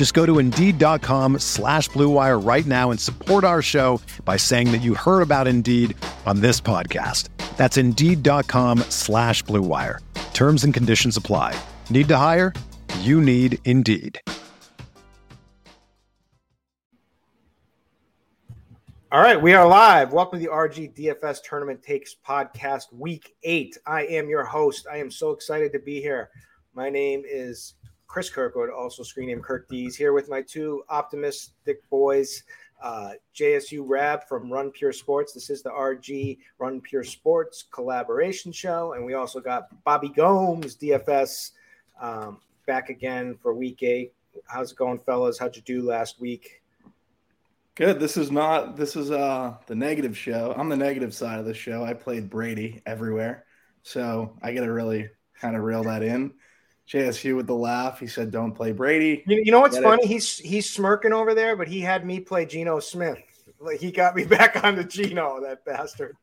Just go to Indeed.com slash BlueWire right now and support our show by saying that you heard about Indeed on this podcast. That's Indeed.com slash BlueWire. Terms and conditions apply. Need to hire? You need Indeed. All right, we are live. Welcome to the RG DFS Tournament Takes Podcast Week 8. I am your host. I am so excited to be here. My name is Chris Kirkwood, also screen name Kirk Dees, here with my two optimistic boys, uh, JSU Rab from Run Pure Sports. This is the RG Run Pure Sports collaboration show. And we also got Bobby Gomes, DFS, um, back again for week eight. How's it going, fellas? How'd you do last week? Good. This is not this is uh the negative show. I'm the negative side of the show. I played Brady everywhere. So I gotta really kind of reel that in. JSU with the laugh. He said, "Don't play Brady." You, you know what's Get funny? It. He's he's smirking over there, but he had me play Geno Smith. Like he got me back on the Geno, that bastard.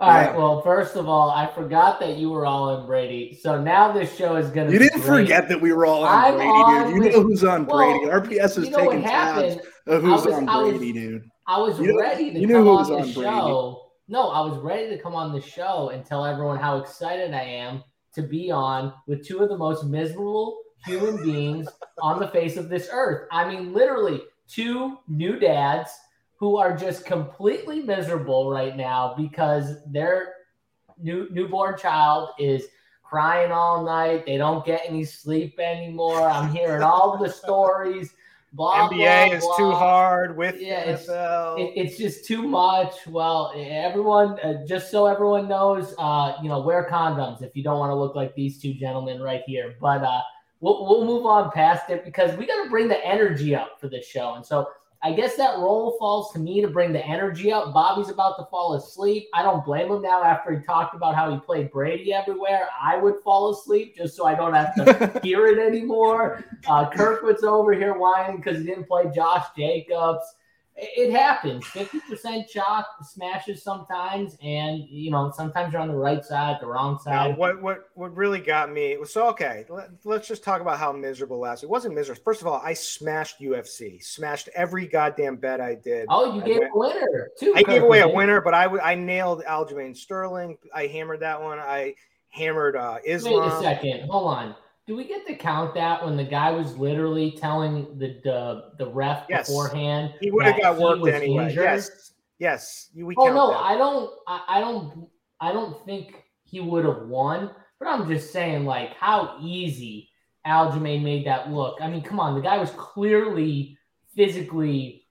All right. Well, first of all, I forgot that you were all in Brady. So now this show is going to. You didn't great. forget that we were all on I'm Brady, on dude. You know who's on well, Brady. RPS is you know taking tabs of who's was, on Brady, was, dude. I was you ready to come on the on show. No, I was ready to come on the show and tell everyone how excited I am to be on with two of the most miserable human beings on the face of this earth. I mean, literally, two new dads who are just completely miserable right now because their new newborn child is crying all night. They don't get any sleep anymore. I'm hearing all the stories. Blah, NBA blah, is blah. too hard with yeah, NFL. It's, it, it's just too much. Well, everyone, uh, just so everyone knows, uh, you know, wear condoms if you don't want to look like these two gentlemen right here. But uh, we'll, we'll move on past it because we got to bring the energy up for this show. And so I guess that role falls to me to bring the energy up. Bobby's about to fall asleep. I don't blame him now after he talked about how he played Brady everywhere. I would fall asleep just so I don't have to hear it anymore. Uh, Kirkwood's over here whining because he didn't play Josh Jacobs it happens. 50% chalk smashes sometimes, and you know, sometimes you're on the right side, the wrong side. Now, what what what really got me was so okay. Let, us just talk about how miserable last. It wasn't miserable. First of all, I smashed UFC, smashed every goddamn bet I did. Oh, you I gave went, a winner too. I gave away a winner, but I I nailed Aljamain Sterling. I hammered that one. I hammered uh, Islam. Wait a second. Hold on. Do we get to count that when the guy was literally telling the the, the ref yes. beforehand? He would have got worked anyway. Injured? Yes, yes. We oh no, that. I don't. I, I don't. I don't think he would have won. But I'm just saying, like, how easy Aljamain made that look. I mean, come on, the guy was clearly physically,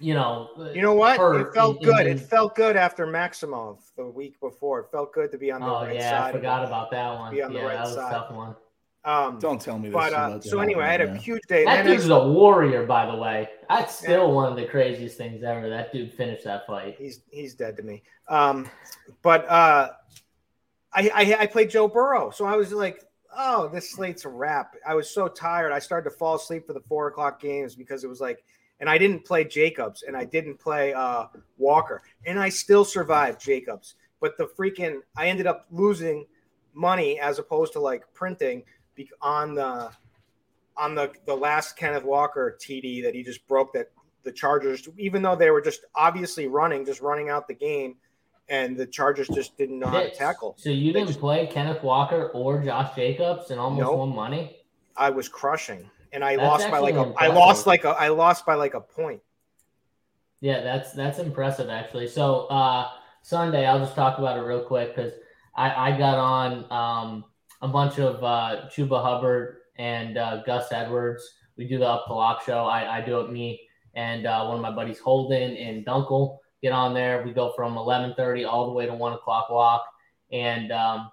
you know. You know what? It felt in, good. In, it felt good after Maximov the week before. It felt good to be on the oh, right yeah, side. I forgot about that one. Be on yeah, the right that was side. a tough one. Um, Don't tell me this. But uh, so anyway, I had a huge day. That dude's a warrior, by the way. That's still yeah. one of the craziest things ever. That dude finished that fight. He's he's dead to me. Um, but uh, I, I I played Joe Burrow, so I was like, oh, this slate's a wrap. I was so tired. I started to fall asleep for the four o'clock games because it was like, and I didn't play Jacobs and I didn't play uh, Walker, and I still survived Jacobs. But the freaking, I ended up losing money as opposed to like printing on the on the the last Kenneth Walker TD that he just broke that the Chargers, even though they were just obviously running, just running out the game, and the Chargers just didn't know how to tackle. So you didn't just, play Kenneth Walker or Josh Jacobs and almost nope. won money. I was crushing, and I that's lost by like a. I lost like a. I lost by like a point. Yeah, that's that's impressive actually. So uh Sunday, I'll just talk about it real quick because I, I got on um, a bunch of uh, Chuba Hubbard and uh, Gus Edwards. We do the Up the Lock show. I, I do it me and uh, one of my buddies Holden and Dunkel get on there. We go from 11:30 all the way to one o'clock walk, and um,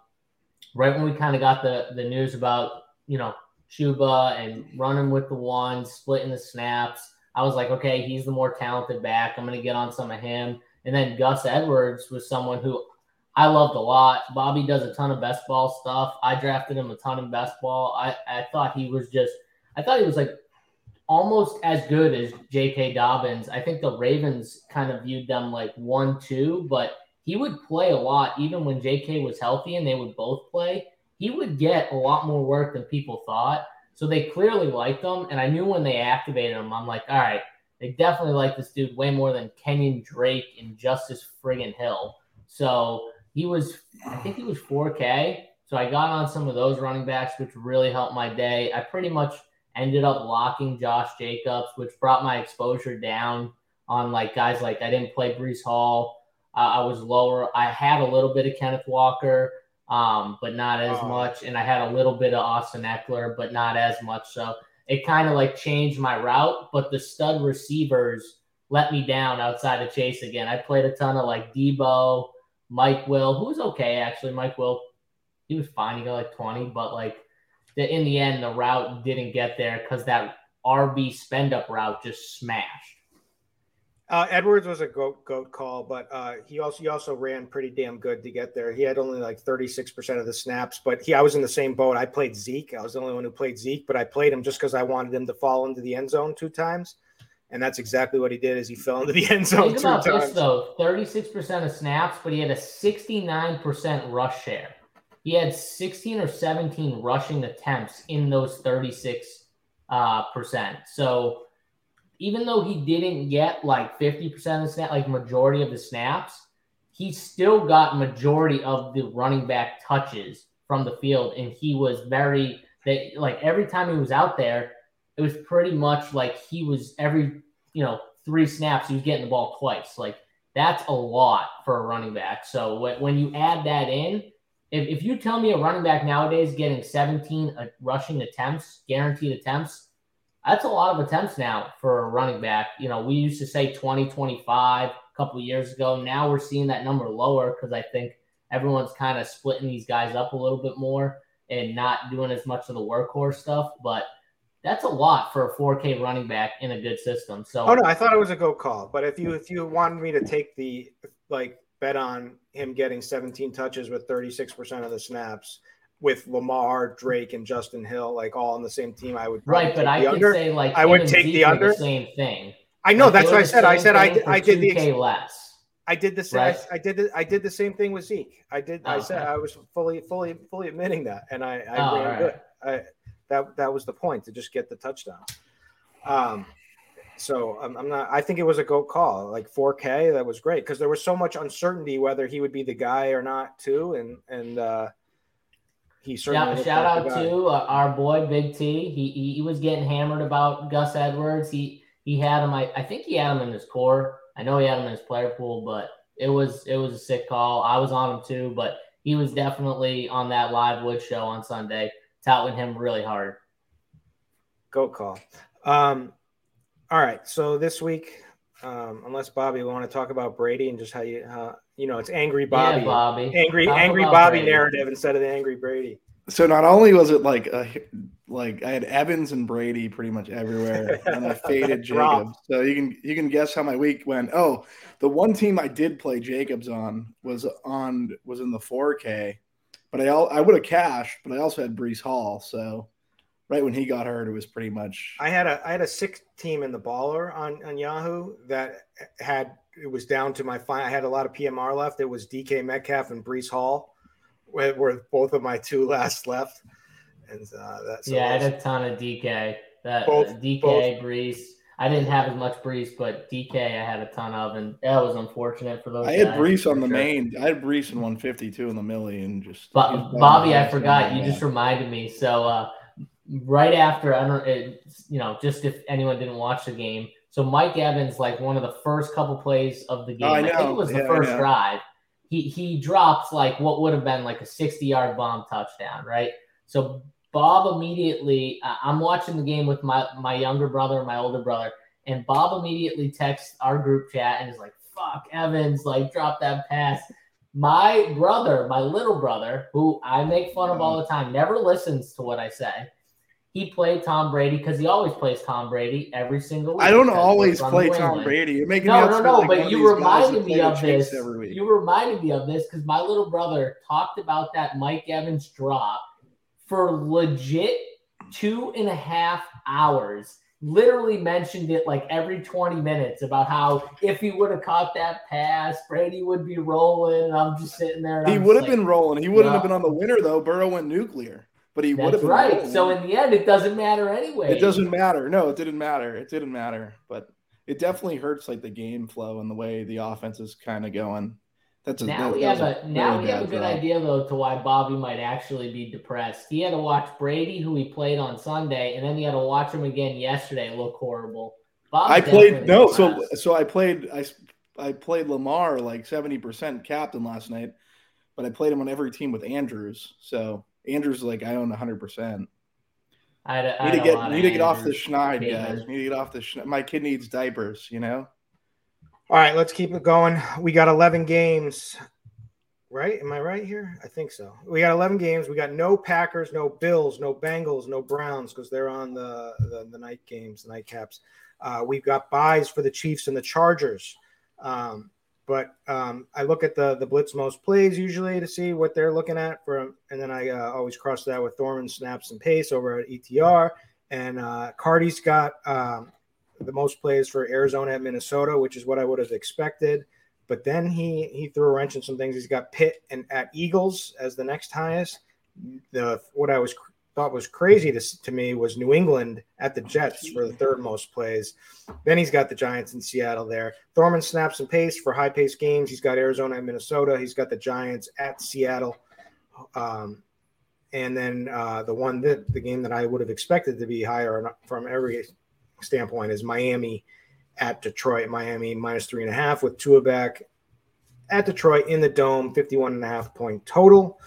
right when we kind of got the the news about you know Chuba and running with the ones, splitting the snaps, I was like, okay, he's the more talented back. I'm gonna get on some of him. And then Gus Edwards was someone who I loved a lot. Bobby does a ton of best ball stuff. I drafted him a ton of best ball. I, I thought he was just I thought he was like almost as good as J.K. Dobbins. I think the Ravens kind of viewed them like one, two, but he would play a lot even when J.K. was healthy and they would both play. He would get a lot more work than people thought. So they clearly liked him. And I knew when they activated him, I'm like, all right, they definitely like this dude way more than Kenyon Drake and Justice friggin' Hill. So he was, I think he was 4K. So I got on some of those running backs, which really helped my day. I pretty much ended up locking Josh Jacobs, which brought my exposure down on like guys like I didn't play Breece Hall. Uh, I was lower. I had a little bit of Kenneth Walker, um, but not as oh. much. And I had a little bit of Austin Ekeler, but not as much. So it kind of like changed my route. But the stud receivers let me down outside of Chase again. I played a ton of like Deebo, Mike Will, who was okay actually. Mike Will, he was fine. He got like 20, but like that in the end the route didn't get there because that RB spend up route just smashed. Uh, Edwards was a goat goat call, but uh, he also he also ran pretty damn good to get there. He had only like thirty six percent of the snaps, but he I was in the same boat. I played Zeke. I was the only one who played Zeke, but I played him just because I wanted him to fall into the end zone two times, and that's exactly what he did. Is he fell into the end zone Think about times. This, though, thirty six percent of snaps, but he had a sixty nine percent rush share. He had 16 or 17 rushing attempts in those 36 uh, percent. So even though he didn't get like 50% of the snap, like majority of the snaps, he still got majority of the running back touches from the field. And he was very that like every time he was out there, it was pretty much like he was every, you know, three snaps, he was getting the ball twice. Like that's a lot for a running back. So when you add that in, if, if you tell me a running back nowadays getting 17 uh, rushing attempts, guaranteed attempts, that's a lot of attempts now for a running back. You know, we used to say 20, 25 a couple years ago. Now we're seeing that number lower because I think everyone's kind of splitting these guys up a little bit more and not doing as much of the workhorse stuff. But that's a lot for a 4K running back in a good system. So, oh no, I thought it was a go call. But if you if you wanted me to take the like bet on him getting 17 touches with 36% of the snaps with Lamar, Drake, and Justin Hill, like all on the same team, I would right. But I would say like I would take the under. The same thing. I know like that's what I said. I said I did, I did the ex- less. I did the same. Right? I, I, did the, I did the same thing with Zeke. I did. I oh, said I was fully, fully, fully admitting that, and I, I oh, ran right. good. I, that that was the point to just get the touchdown. Um, so I'm, I'm, not. I think it was a goat call, like 4K. That was great because there was so much uncertainty whether he would be the guy or not, too. And and uh, he certainly. Yeah, shout out to uh, our boy Big T. He, he, he was getting hammered about Gus Edwards. He he had him. I, I think he had him in his core. I know he had him in his player pool, but it was it was a sick call. I was on him too, but he was definitely on that live wood show on Sunday, touting him really hard. Goat call. Um, all right. So this week, um, unless Bobby, we want to talk about Brady and just how you, how, you know, it's angry Bobby, yeah, Bobby. angry, talk angry Bobby Brady. narrative instead of the angry Brady. So not only was it like a, like I had Evans and Brady pretty much everywhere, and I faded Jacobs. So you can you can guess how my week went. Oh, the one team I did play Jacobs on was on was in the 4K, but I all, I would have cashed, but I also had Breece Hall. So right when he got hurt, it was pretty much. I had a I had a six team in the baller on on Yahoo that had it was down to my final. I had a lot of PMR left. It was DK Metcalf and Breece Hall, were, were both of my two last left. And uh, that's yeah, I had a ton of DK. That both, DK both. Breece. I didn't have as much Breece, but DK I had a ton of, and that was unfortunate for those. I had Breece on the sure. main. I had Breece in 152 in the millie, and just but, Bobby, I forgot. You just reminded me. So uh, right after I don't, it, you know, just if anyone didn't watch the game. So Mike Evans, like one of the first couple plays of the game, oh, I, I, think it was the yeah, first drive. he he drops like what would have been like a 60 yard bomb touchdown, right? So Bob immediately, uh, I'm watching the game with my my younger brother, and my older brother, and Bob immediately texts our group chat and is like, "Fuck Evans, like drop that pass." My brother, my little brother, who I make fun of all the time, never listens to what I say. He played Tom Brady because he always plays Tom Brady every single week. I don't always play Tom Brady. You're making no, no, no. Like but you reminded me of this. You reminded me of this because my little brother talked about that Mike Evans drop for legit two and a half hours. Literally mentioned it like every 20 minutes about how if he would have caught that pass, Brady would be rolling. And I'm just sitting there. he would have like, been rolling. He wouldn't yeah. have been on the winner though. Burrow went nuclear, but he would have been right. Rolling. So in the end, it doesn't matter anyway. It doesn't matter. No, it didn't matter. It didn't matter. But it definitely hurts like the game flow and the way the offense is kind of going. That's a, now that, we have a, a now we have a good idea though to why Bobby might actually be depressed. He had to watch Brady, who he played on Sunday, and then he had to watch him again yesterday. Look horrible. I played no, depressed. so so I played I I played Lamar like seventy percent captain last night, but I played him on every team with Andrews. So Andrews is like I own hundred percent. I, need to get need to get off the schneid, guys. Need to get off the schneid. My kid needs diapers, you know. All right, let's keep it going. We got 11 games, right? Am I right here? I think so. We got 11 games. We got no Packers, no Bills, no Bengals, no Browns because they're on the, the, the night games, the nightcaps. Uh, we've got buys for the Chiefs and the Chargers. Um, but um, I look at the the blitz most plays usually to see what they're looking at for, and then I uh, always cross that with Thorman snaps and pace over at ETR. And uh, Cardi's got um, the most plays for Arizona at Minnesota, which is what I would have expected. But then he he threw a wrench in some things. He's got Pitt and at Eagles as the next highest. The what I was thought was crazy to, to me was New England at the Jets for the third most plays. Then he's got the Giants in Seattle there. Thorman snaps and pace for high pace games. He's got Arizona and Minnesota. He's got the Giants at Seattle. Um, and then uh, the one that the game that I would have expected to be higher from every standpoint is Miami at Detroit. Miami minus three and a half with Tua back at Detroit in the dome, 51 and a half point total.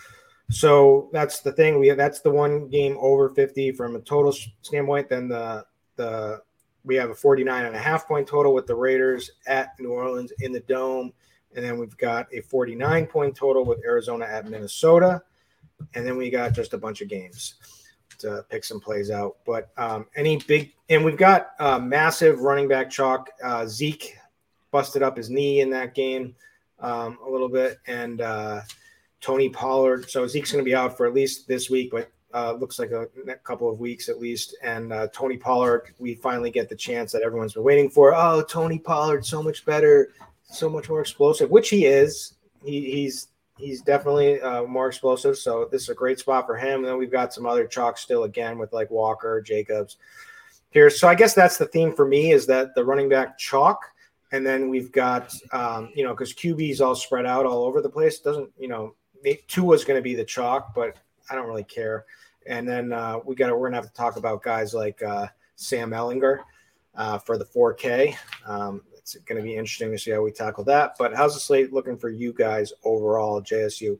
So that's the thing. We have, that's the one game over 50 from a total standpoint. Then the the we have a 49 and a half point total with the Raiders at New Orleans in the dome. And then we've got a 49 point total with Arizona at Minnesota. And then we got just a bunch of games to pick some plays out. But um, any big, and we've got uh, massive running back chalk. Uh, Zeke busted up his knee in that game um, a little bit, and uh, Tony Pollard. So Zeke's going to be out for at least this week, but uh, looks like a, a, couple of weeks at least. And uh, Tony Pollard, we finally get the chance that everyone's been waiting for. Oh, Tony Pollard, so much better, so much more explosive, which he is. He, he's he's definitely uh, more explosive. So this is a great spot for him. And then we've got some other chalk still again with like Walker, Jacobs here. So I guess that's the theme for me is that the running back chalk. And then we've got, um, you know, because QB's all spread out all over the place. Doesn't, you know, Tua was going to be the chalk, but I don't really care. And then uh, we got to, we're going to have to talk about guys like uh, Sam Ehlinger uh, for the 4K. Um, it's going to be interesting to see how we tackle that. But how's the slate looking for you guys overall, JSU?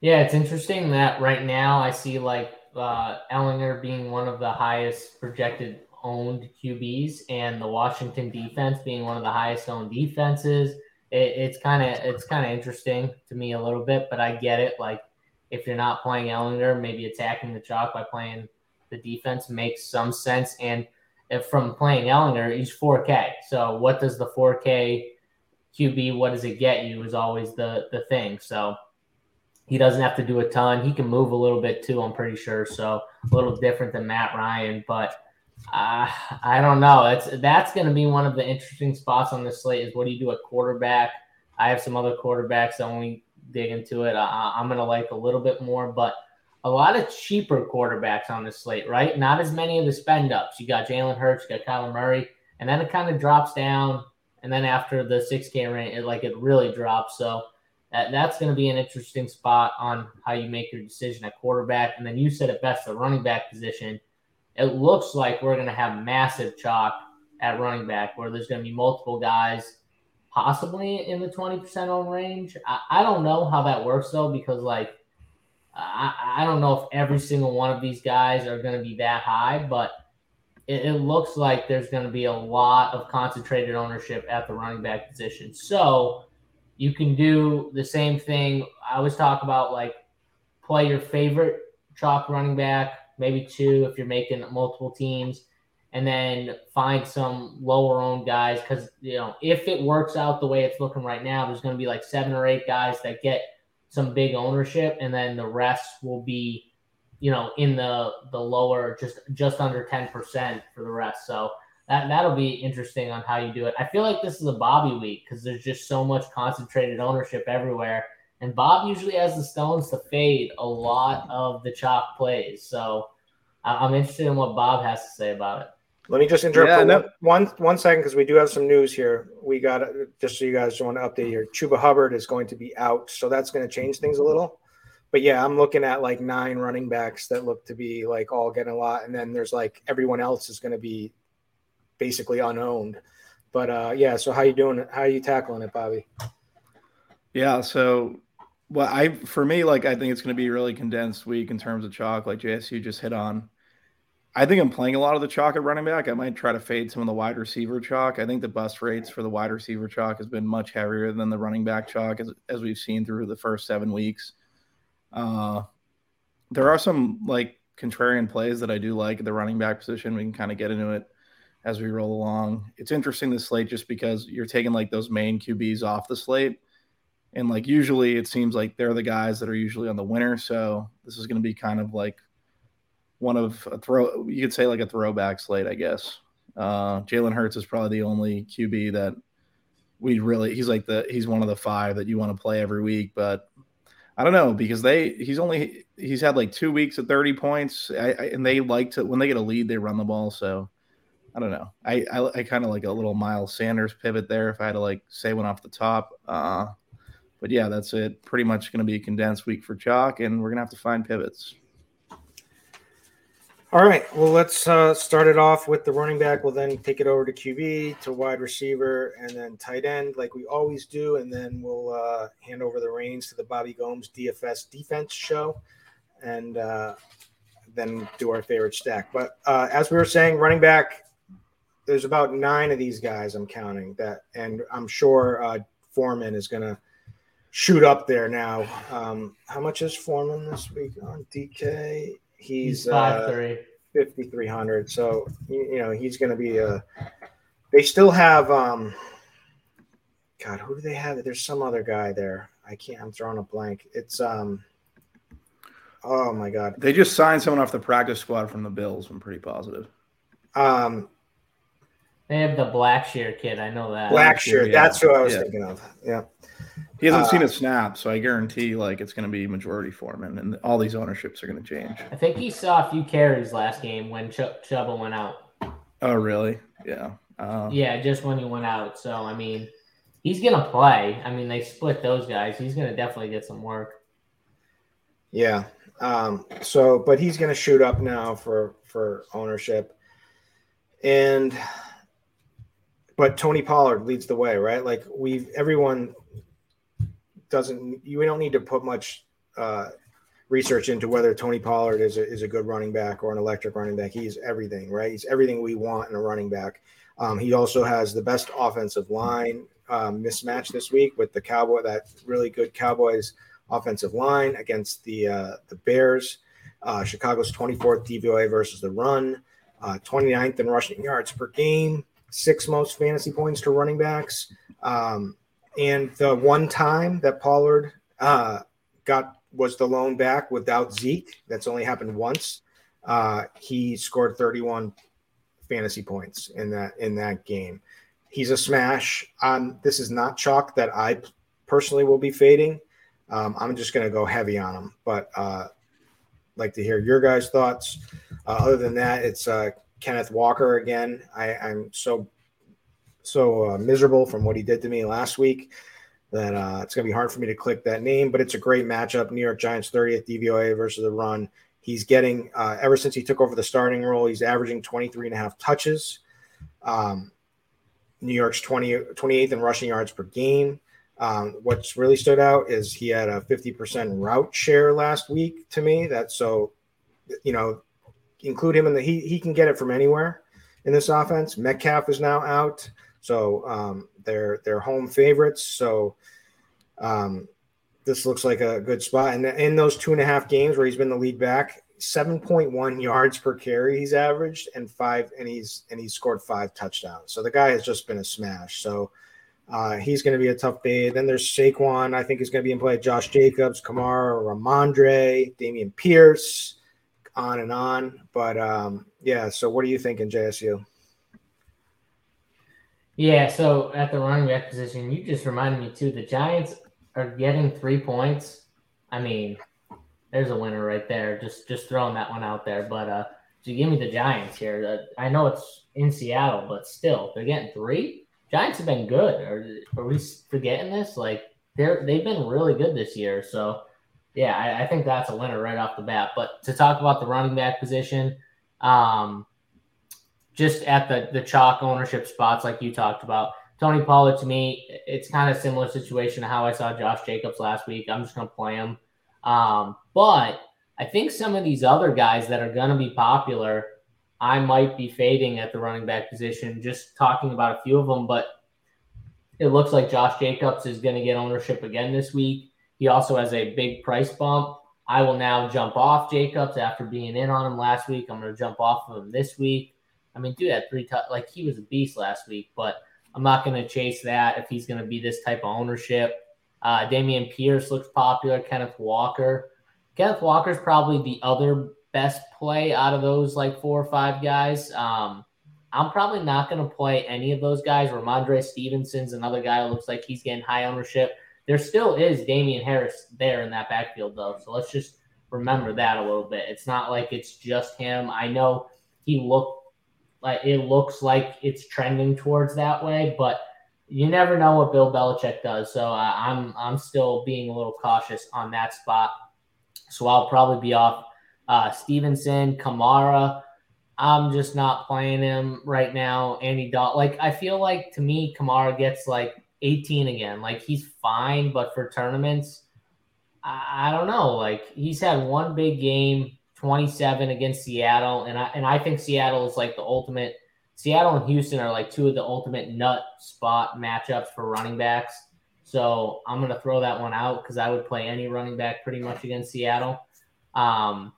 Yeah, it's interesting that right now I see like uh, Ehlinger being one of the highest projected owned QBs, and the Washington defense being one of the highest owned defenses. It, it's kind of it's kind of interesting to me a little bit, but I get it. Like if you're not playing Ehlinger, maybe attacking the chalk by playing the defense makes some sense. And from playing Ehlinger he's 4K. So what does the 4K QB? What does it get you? Is always the the thing. So he doesn't have to do a ton. He can move a little bit too. I'm pretty sure. So a little different than Matt Ryan, but. Uh, I don't know. That's that's going to be one of the interesting spots on this slate. Is what do you do at quarterback? I have some other quarterbacks that only dig into it. I, I'm going to like a little bit more, but a lot of cheaper quarterbacks on the slate, right? Not as many of the spend ups. You got Jalen Hurts, you got Kyler Murray, and then it kind of drops down. And then after the 6K range, it like it really drops. So that, that's going to be an interesting spot on how you make your decision at quarterback. And then you said it best, the running back position. It looks like we're going to have massive chalk at running back where there's going to be multiple guys possibly in the 20% own range. I, I don't know how that works though, because like I, I don't know if every single one of these guys are going to be that high, but it, it looks like there's going to be a lot of concentrated ownership at the running back position. So you can do the same thing. I always talk about like play your favorite chalk running back, maybe two if you're making multiple teams, and then find some lower owned guys because you know if it works out the way it's looking right now, there's going to be like seven or eight guys that get some big ownership, and then the rest will be, you know, in the the lower just just under ten percent for the rest. So that that'll be interesting on how you do it. I feel like this is a Bobby week because there's just so much concentrated ownership everywhere, and Bob usually has the stones to fade a lot of the chalk plays. So I'm interested in what Bob has to say about it. Let me just interrupt yeah, for no. one, one, one second because we do have some news here. We got just so you guys want to update here. Chuba Hubbard is going to be out, so that's going to change things a little. But yeah, I'm looking at like nine running backs that look to be like all getting a lot, and then there's like everyone else is going to be basically unowned. But uh, yeah, so how you doing? How are you tackling it, Bobby? Yeah, so well, I for me, like I think it's going to be a really condensed week in terms of chalk, like JSU just hit on. I think I'm playing a lot of the chalk at running back. I might try to fade some of the wide receiver chalk. I think the bust rates for the wide receiver chalk has been much heavier than the running back chalk, as, as we've seen through the first seven weeks. Uh, there are some like contrarian plays that I do like at the running back position. We can kind of get into it as we roll along. It's interesting this slate just because you're taking like those main QBs off the slate. And like usually it seems like they're the guys that are usually on the winner. So this is going to be kind of like one of a throw. You could say like a throwback slate, I guess. Uh, Jalen Hurts is probably the only QB that we really. He's like the he's one of the five that you want to play every week, but I don't know because they he's only he's had like two weeks of thirty points, I, I, and they like to when they get a lead they run the ball. So I don't know. I I, I kind of like a little Miles Sanders pivot there if I had to like say one off the top. Uh, but yeah, that's it. Pretty much going to be a condensed week for chalk, and we're gonna have to find pivots. All right. Well, let's uh, start it off with the running back. We'll then take it over to QB, to wide receiver, and then tight end, like we always do. And then we'll uh, hand over the reins to the Bobby Gomes DFS defense show, and uh, then do our favorite stack. But uh, as we were saying, running back, there's about nine of these guys I'm counting that, and I'm sure uh, Foreman is going to shoot up there now. Um, how much is Foreman this week on DK? He's, he's five uh, three. 5300 so you know he's going to be a they still have um god who do they have? There's some other guy there. I can't i'm throwing a blank. It's um oh my god. They just signed someone off the practice squad from the bills i'm pretty positive. Um they have the blackshear kid i know that. Blackshear yeah. that's who i was yeah. thinking of yeah he hasn't uh, seen a snap, so I guarantee like it's going to be majority Foreman, and all these ownerships are going to change. I think he saw a few carries last game when Ch- Chuba went out. Oh, really? Yeah. Uh, yeah, just when he went out. So I mean, he's going to play. I mean, they split those guys. He's going to definitely get some work. Yeah. Um, so, but he's going to shoot up now for for ownership, and but Tony Pollard leads the way, right? Like we've everyone doesn't you don't need to put much uh, research into whether Tony Pollard is a, is a good running back or an electric running back. He's everything, right? He's everything we want in a running back. Um, he also has the best offensive line um, mismatch this week with the Cowboy, that really good Cowboys offensive line against the uh, the Bears. Uh, Chicago's 24th DVOA versus the run, uh, 29th in rushing yards per game, six most fantasy points to running backs. Um, and the one time that Pollard uh, got was the lone back without Zeke, that's only happened once. Uh, he scored 31 fantasy points in that in that game. He's a smash. Um, this is not chalk that I personally will be fading. Um, I'm just going to go heavy on him, but uh, like to hear your guys' thoughts. Uh, other than that, it's uh, Kenneth Walker again. I, I'm so so uh, miserable from what he did to me last week that uh, it's going to be hard for me to click that name. But it's a great matchup. New York Giants 30th DVOA versus the run. He's getting uh, ever since he took over the starting role, he's averaging 23 and a half touches. Um, New York's 20, 28th in rushing yards per game. Um, what's really stood out is he had a 50% route share last week to me. That's so, you know, include him in the he he can get it from anywhere in this offense. Metcalf is now out, so um, they're they're home favorites. So um, this looks like a good spot. And in those two and a half games where he's been the lead back, 7.1 yards per carry he's averaged and five and he's and he's scored five touchdowns. So the guy has just been a smash. So uh, he's going to be a tough day. Then there's Saquon. I think he's going to be in play. Josh Jacobs, Kamara, Rhamondre, Dameon Pierce, on and on. But um, yeah, so what are you thinking, JSU? Yeah, so at the running back position, you just reminded me too. The Giants are getting three points. I mean, there's a winner right there. Just just throwing that one out there. But uh, to give me the Giants here, uh, I know it's in Seattle, but still, they're getting three. Giants have been good. Are, are we forgetting this? Like they're they've been really good this year. So yeah, I, I, think that's a winner right off the bat. But to talk about the running back position, um, just at the the chalk ownership spots like you talked about, Tony Pollard to me, it's kind of similar situation to how I saw Josh Jacobs last week. I'm just gonna play him. Um, but I think some of these other guys that are gonna be popular I might be fading at the running back position, just talking about a few of them. But it looks like Josh Jacobs is going to get ownership again this week. He also has a big price bump. I will now jump off Jacobs after being in on him last week. I'm going to jump off of him this week. I mean, dude had three, t- like he was a beast last week, but I'm not going to chase that if he's going to be this type of ownership. Uh, Dameon Pierce looks popular. Kenneth Walker. Kenneth Walker's probably the other best play out of those like four or five guys. Um, I'm probably not going to play any of those guys. Rhamondre Stevenson's another guy looks like he's getting high ownership. There still is Damien Harris there in that backfield, though. So let's just remember that a little bit. It's not like it's just him. I know he looked like it looks like it's trending towards that way, but you never know what Bill Belichick does. So uh, I'm I'm still being a little cautious on that spot. So I'll probably be off uh, Stevenson, Kamara. I'm just not playing him right now. Andy Dalton, like I feel like to me, Kamara gets like 18 again. Like he's fine, but for tournaments, I, I don't know. Like he's had one big game, 27 against Seattle, and I and I think Seattle is like the ultimate. Seattle and Houston are like two of the ultimate nut spot matchups for running backs. So I'm gonna throw that one out because I would play any running back pretty much against Seattle. Um,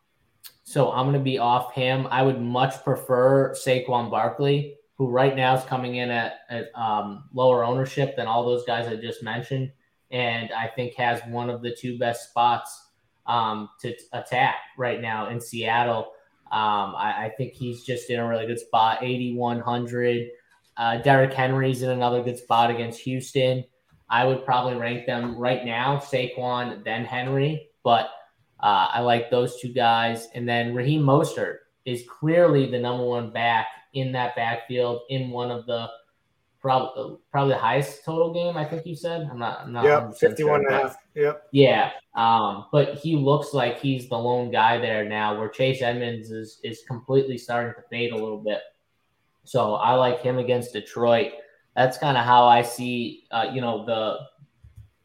so I'm going to be off him. I would much prefer Saquon Barkley, who right now is coming in at, at um, lower ownership than all those guys I just mentioned, and I think has one of the two best spots um, to attack right now in Seattle. Um, I, I, think he's just in a really good spot, 8,100. Uh, Derrick Henry's in another good spot against Houston. I would probably rank them right now, Saquon, then Henry, but uh, I like those two guys. And then Raheem Mostert is clearly the number one back in that backfield in one of the probably probably the highest total game. I think you said. I'm not. I'm not. Yeah, 51 sure, and a half. Yep. Yeah. Um, but he looks like he's the lone guy there now, where Chase Edmonds is is completely starting to fade a little bit. So I like him against Detroit. That's kind of how I see, uh, you know, the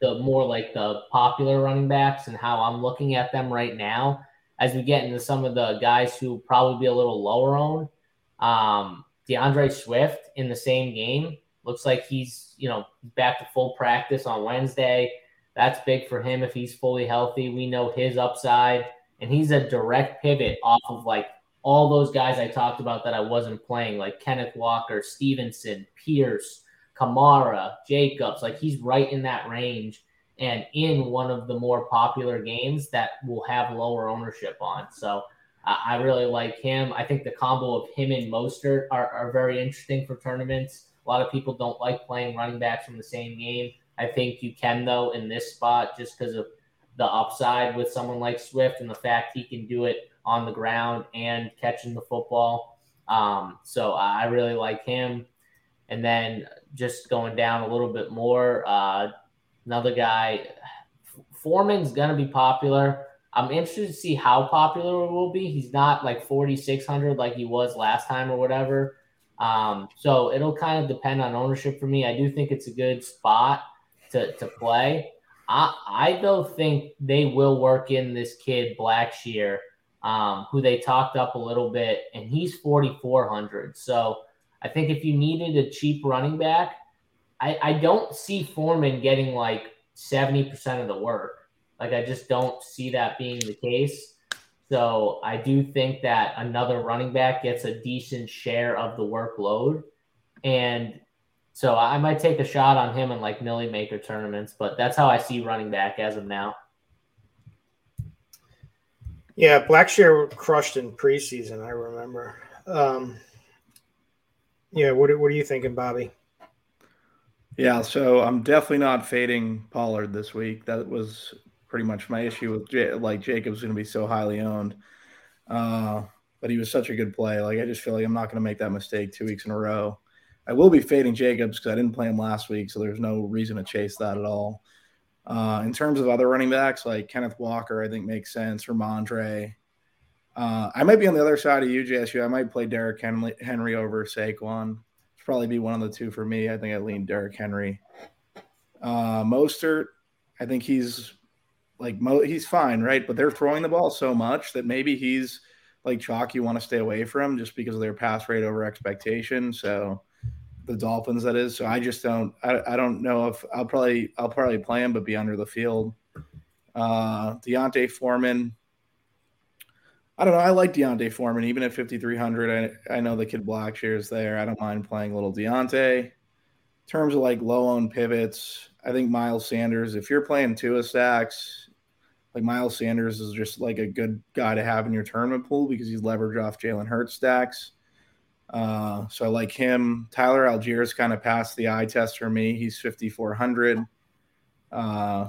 the more like the popular running backs and how I'm looking at them right now as we get into some of the guys who probably be a little lower owned. Um, D'Andre Swift in the same game looks like he's you know back to full practice on Wednesday. That's big for him if he's fully healthy. We know his upside, and he's a direct pivot off of like all those guys I talked about that I wasn't playing, like Kenneth Walker, Stevenson, Pierce, Kamara, Jacobs. Like he's right in that range and in one of the more popular games that will have lower ownership on. So I really like him. I think the combo of him and Mostert are, are very interesting for tournaments. A lot of people don't like playing running backs from the same game. I think you can, though, in this spot just because of the upside with someone like Swift and the fact he can do it on the ground and catching the football. Um, so I really like him. And then just going down a little bit more, uh, another guy, Foreman's going to be popular. I'm interested to see how popular it will be. He's not like 4,600 like he was last time or whatever. Um, so it'll kind of depend on ownership for me. I do think it's a good spot to, to play. I, I though think they will work in this kid Blackshear, um, who they talked up a little bit, and he's 4,400. So I think if you needed a cheap running back, I, I don't see Foreman getting like 70% of the work. Like I just don't see that being the case. So I do think that another running back gets a decent share of the workload. And so I might take a shot on him in like Milly Maker tournaments, but that's how I see running back as of now. Yeah, Blackshear crushed in preseason, I remember. Um, yeah, what, what are you thinking, Bobby? Yeah, so I'm definitely not fading Pollard this week. That was pretty much my issue with J- like Jacobs going to be so highly owned. Uh, but he was such a good play. Like I just feel like I'm not going to make that mistake two weeks in a row. I will be fading Jacobs because I didn't play him last week, so there's no reason to chase that at all. Uh, in terms of other running backs, like Kenneth Walker, I think makes sense. Rhamondre. Uh, I might be on the other side of you, JSU. I might play Derrick Henry, Henry over Saquon. It's probably be one of the two for me. I think I lean Derrick Henry. Uh, Mostert, I think he's like Mo, he's fine, right? But they're throwing the ball so much that maybe he's like chalk you want to stay away from just because of their pass rate over expectation. So the Dolphins, that is. So I just don't. I, I don't know if I'll probably I'll probably play him, but be under the field. Uh, D'Onta Foreman. I don't know. I like D'Onta Foreman even at 5300. I I know the kid Blackshear is there. I don't mind playing little D'Onta. In terms of like low owned pivots, I think Miles Sanders. If you're playing Tua stacks, like Miles Sanders is just like a good guy to have in your tournament pool because he's leveraged off Jalen Hurts stacks. Uh, so I like him. Tyler Allgeier's kind of passed the eye test for me. He's 5,400. Uh,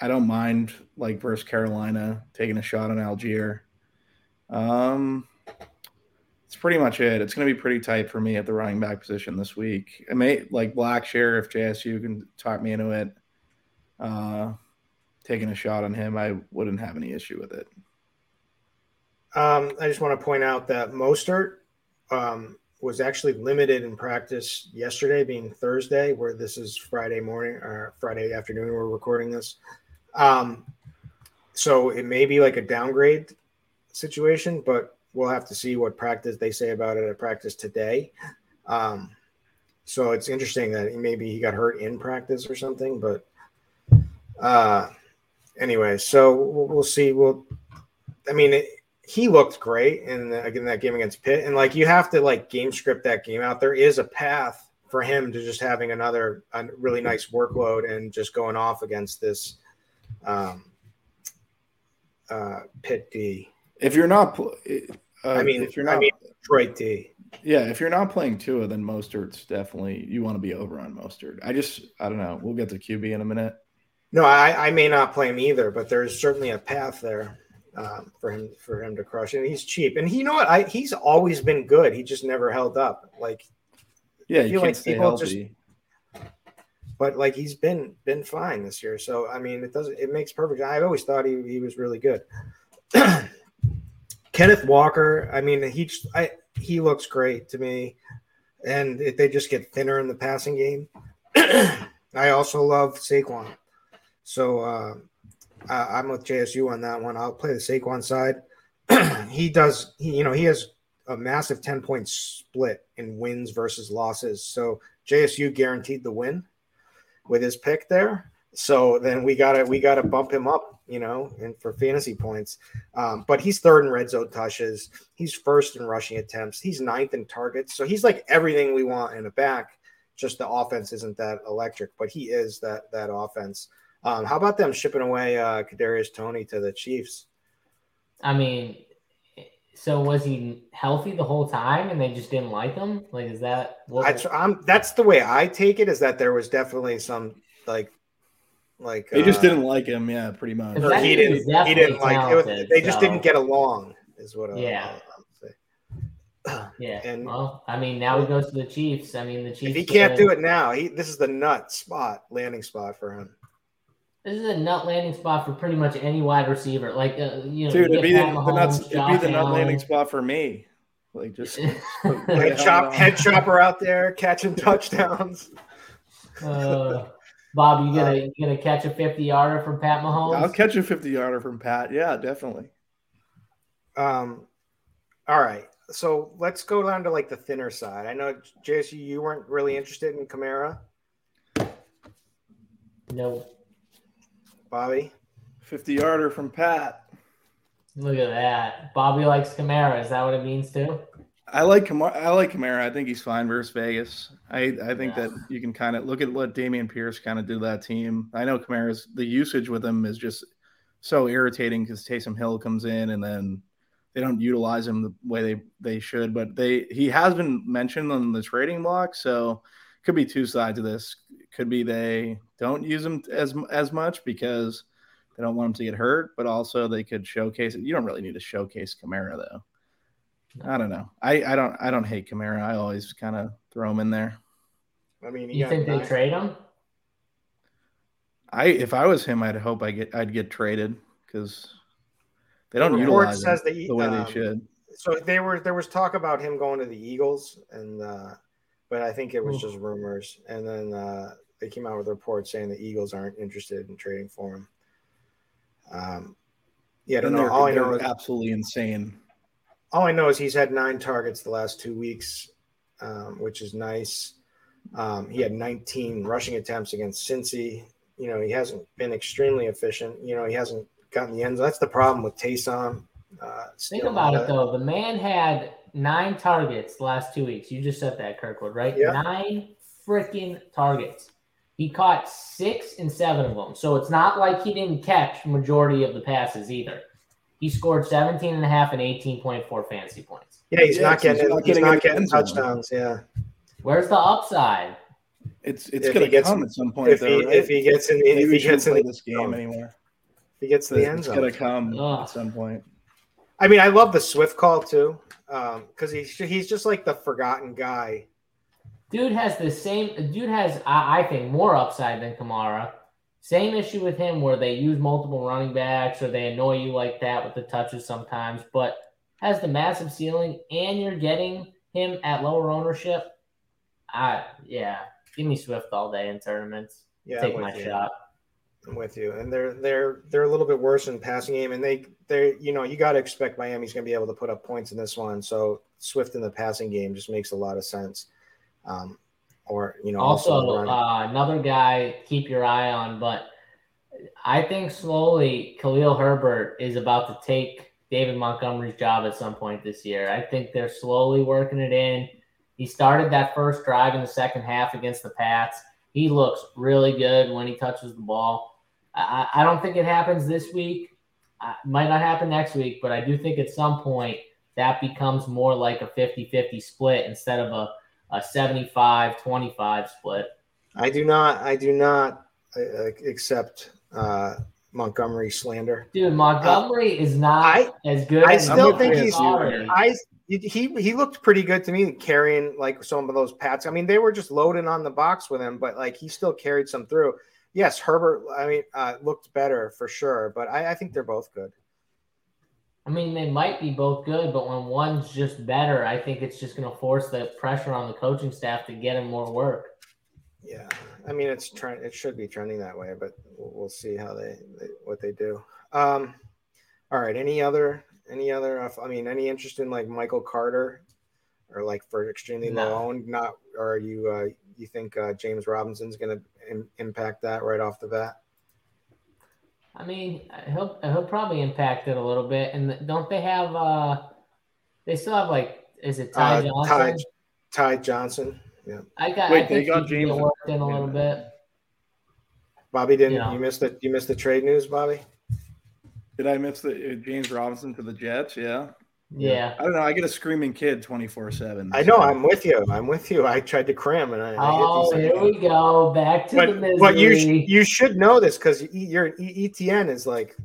I don't mind like versus Carolina taking a shot on Allgeier. Um, it's pretty much it. It's going to be pretty tight for me at the running back position this week. I may like Blackshear if JSU can talk me into it. Uh, taking a shot on him, I wouldn't have any issue with it. Um, I just want to point out that Mostert um, was actually limited in practice yesterday, being Thursday, where this is Friday morning or Friday afternoon. We're recording this, um, so it may be like a downgrade situation, but we'll have to see what practice they say about it at practice today. Um, so it's interesting that maybe he got hurt in practice or something, but uh, anyway, so we'll, we'll see. We'll, I mean, it, he looked great in, the, in that game against Pitt, and like you have to like game script that game out. There is a path for him to just having another a really nice workload and just going off against this um, uh, Pitt D. If you're not, uh, I mean, if you're not, I mean, Detroit D. Yeah, if you're not playing Tua, then Mostert's definitely you want to be over on Mostert. I just I don't know. We'll get to QB in a minute. No, I, I may not play him either, but there's certainly a path there um, for him for him to crush. And he's cheap. And he you know what? I he's always been good. He just never held up. Like yeah, you can't like stay healthy. Just, but like he's been been fine this year. So I mean, it doesn't. It makes perfect. I've always thought he, he was really good. Kenneth Walker. I mean, he I he looks great to me, and if they just get thinner in the passing game. I also love Saquon. So uh, I, am with JSU on that one. I'll play the Saquon side. he does, he, you know, he has a massive 10 point split in wins versus losses. So JSU guaranteed the win with his pick there. So then we gotta we gotta bump him up, you know, and for fantasy points. Um, but he's third in red zone touches. He's first in rushing attempts. He's ninth in targets. So he's like everything we want in a back. Just the offense isn't that electric, but he is that that offense. Um, how about them shipping away uh, Kadarius Toney to the Chiefs? I mean, so was he healthy the whole time, and they just didn't like him? Like, is that? I, I'm, that's the way I take it. Is that there was definitely some like, like they just uh, didn't like him. Yeah, pretty much. he didn't. He didn't like. It was, they just so. didn't get along. Is what. Yeah. yeah. And well, I mean, now he goes to the Chiefs. I mean, the Chiefs. If he can't do it now, he this is the nut spot landing spot for him. This is a nut landing spot for pretty much any wide receiver. Like, uh, you know, dude, it'd be, the, the nuts, it'd be the nut landing spot for me. Like just head, chop, head chopper out there catching touchdowns. Uh, Bob, you gonna you gonna catch a fifty yarder from Pat Mahomes? I'll catch a fifty yarder from Pat. Yeah, definitely. Um, all right. So let's go down to like the thinner side. I know JSU, you weren't really interested in Kamara. No. Bobby. Fifty yarder from Pat. Look at that. Bobby likes Kamara. Is that what it means too? I like Kamara. I like Kamara. I think he's fine versus Vegas. I, I think yeah. that you can kind of look at what Dameon Pierce kind of did to that team. I know Kamara's the usage with him is just so irritating because Taysom Hill comes in and then they don't utilize him the way they they should. But they he has been mentioned on the trading block, so could be two sides of this. Could be they don't use him as as much because they don't want him to get hurt, but also they could showcase it. You don't really need to showcase Kamara though. I don't know. I, I don't I don't hate Kamara. I always kind of throw him in there. I mean, you think they trade him? I if I was him, I'd hope I get I'd get traded because they don't the utilize says the, the way um, they should. So they were there was talk about him going to the Eagles, and uh, but I think it was just rumors. And then uh, they came out with a report saying the Eagles aren't interested in trading for him. Um, yeah, I don't know. All I know is absolutely insane. All I know is he's had nine targets the last two weeks, um, which is nice. Um, he had 19 rushing attempts against Cincy. You know, he hasn't been extremely efficient. You know, he hasn't gotten the end zone. That's the problem with Taysom. Uh, Think about it though. The man had nine targets the last two weeks. You just said that, Kirkwood, right? Yeah. Nine freaking targets. He caught six and seven of them. So it's not like he didn't catch majority of the passes either. He scored 17 and a half and 18.4 fantasy points. Yeah, he's yeah, not getting he's not getting, he's not getting touchdowns. Yeah. Where's the upside? It's it's going to come at some point. If, though, he, right? if he gets in the if he gets in the, this game anymore. If he gets to the end it's zone. It's going to come Ugh. at some point. I mean, I love the Swift call too, because um, he's he's just like the forgotten guy Dude has the same. Dude has, I, I think, more upside than Kamara. Same issue with him where they use multiple running backs or they annoy you like that with the touches sometimes, but has the massive ceiling and you're getting him at lower ownership. I yeah, give me Swift all day in tournaments. Yeah, take my you. shot. I'm with you. And they're they're they're a little bit worse in passing game, and they they you know you got to expect Miami's going to be able to put up points in this one. So Swift in the passing game just makes a lot of sense. Um, or you know, also, also uh, another guy keep your eye on, but I think slowly Khalil Herbert is about to take David Montgomery's job at some point this year. I think they're slowly working it in. He started that first drive in the second half against the Pats. He looks really good when he touches the ball. I, I don't think it happens this week. It might not happen next week, but I do think at some point that becomes more like a 50 50 split instead of a a 75 25 split. I do not, I do not uh, accept uh, Montgomery slander. Dude, Montgomery uh, is not I, as good. I still think he's. I he he looked pretty good to me carrying like some of those pats. I mean, they were just loading on the box with him, but like he still carried some through. Yes, Herbert. I mean, uh, looked better for sure, but I, I think they're both good. I mean, they might be both good, but when one's just better, I think it's just going to force the pressure on the coaching staff to get him more work. Yeah, I mean, it's trend. It should be trending that way, but we'll, see how they, they, what they do. Um, all right. Any other any other? I mean, any interest in like Michael Carter or like for extremely no. low owned? Not or you uh, you think uh, James Robinson's going to impact that right off the bat? I mean, he'll he'll probably impact it a little bit. And don't they have? uh They still have like, is it Ty uh, Johnson? Ty, Ty Johnson. Yeah. I got. Wait, I they got James worked in a little bit. Bobby didn't. You, know. you missed it. you missed the trade news, Bobby. Did I miss the uh, James Robinson to the Jets? Yeah. Yeah. I don't know. I get a screaming kid 24 7. I know. I'm with you. I'm with you. I tried to cram and I. Oh, I here we go. Back to but, the misery. But you, sh- you should know this because your Etienne is like.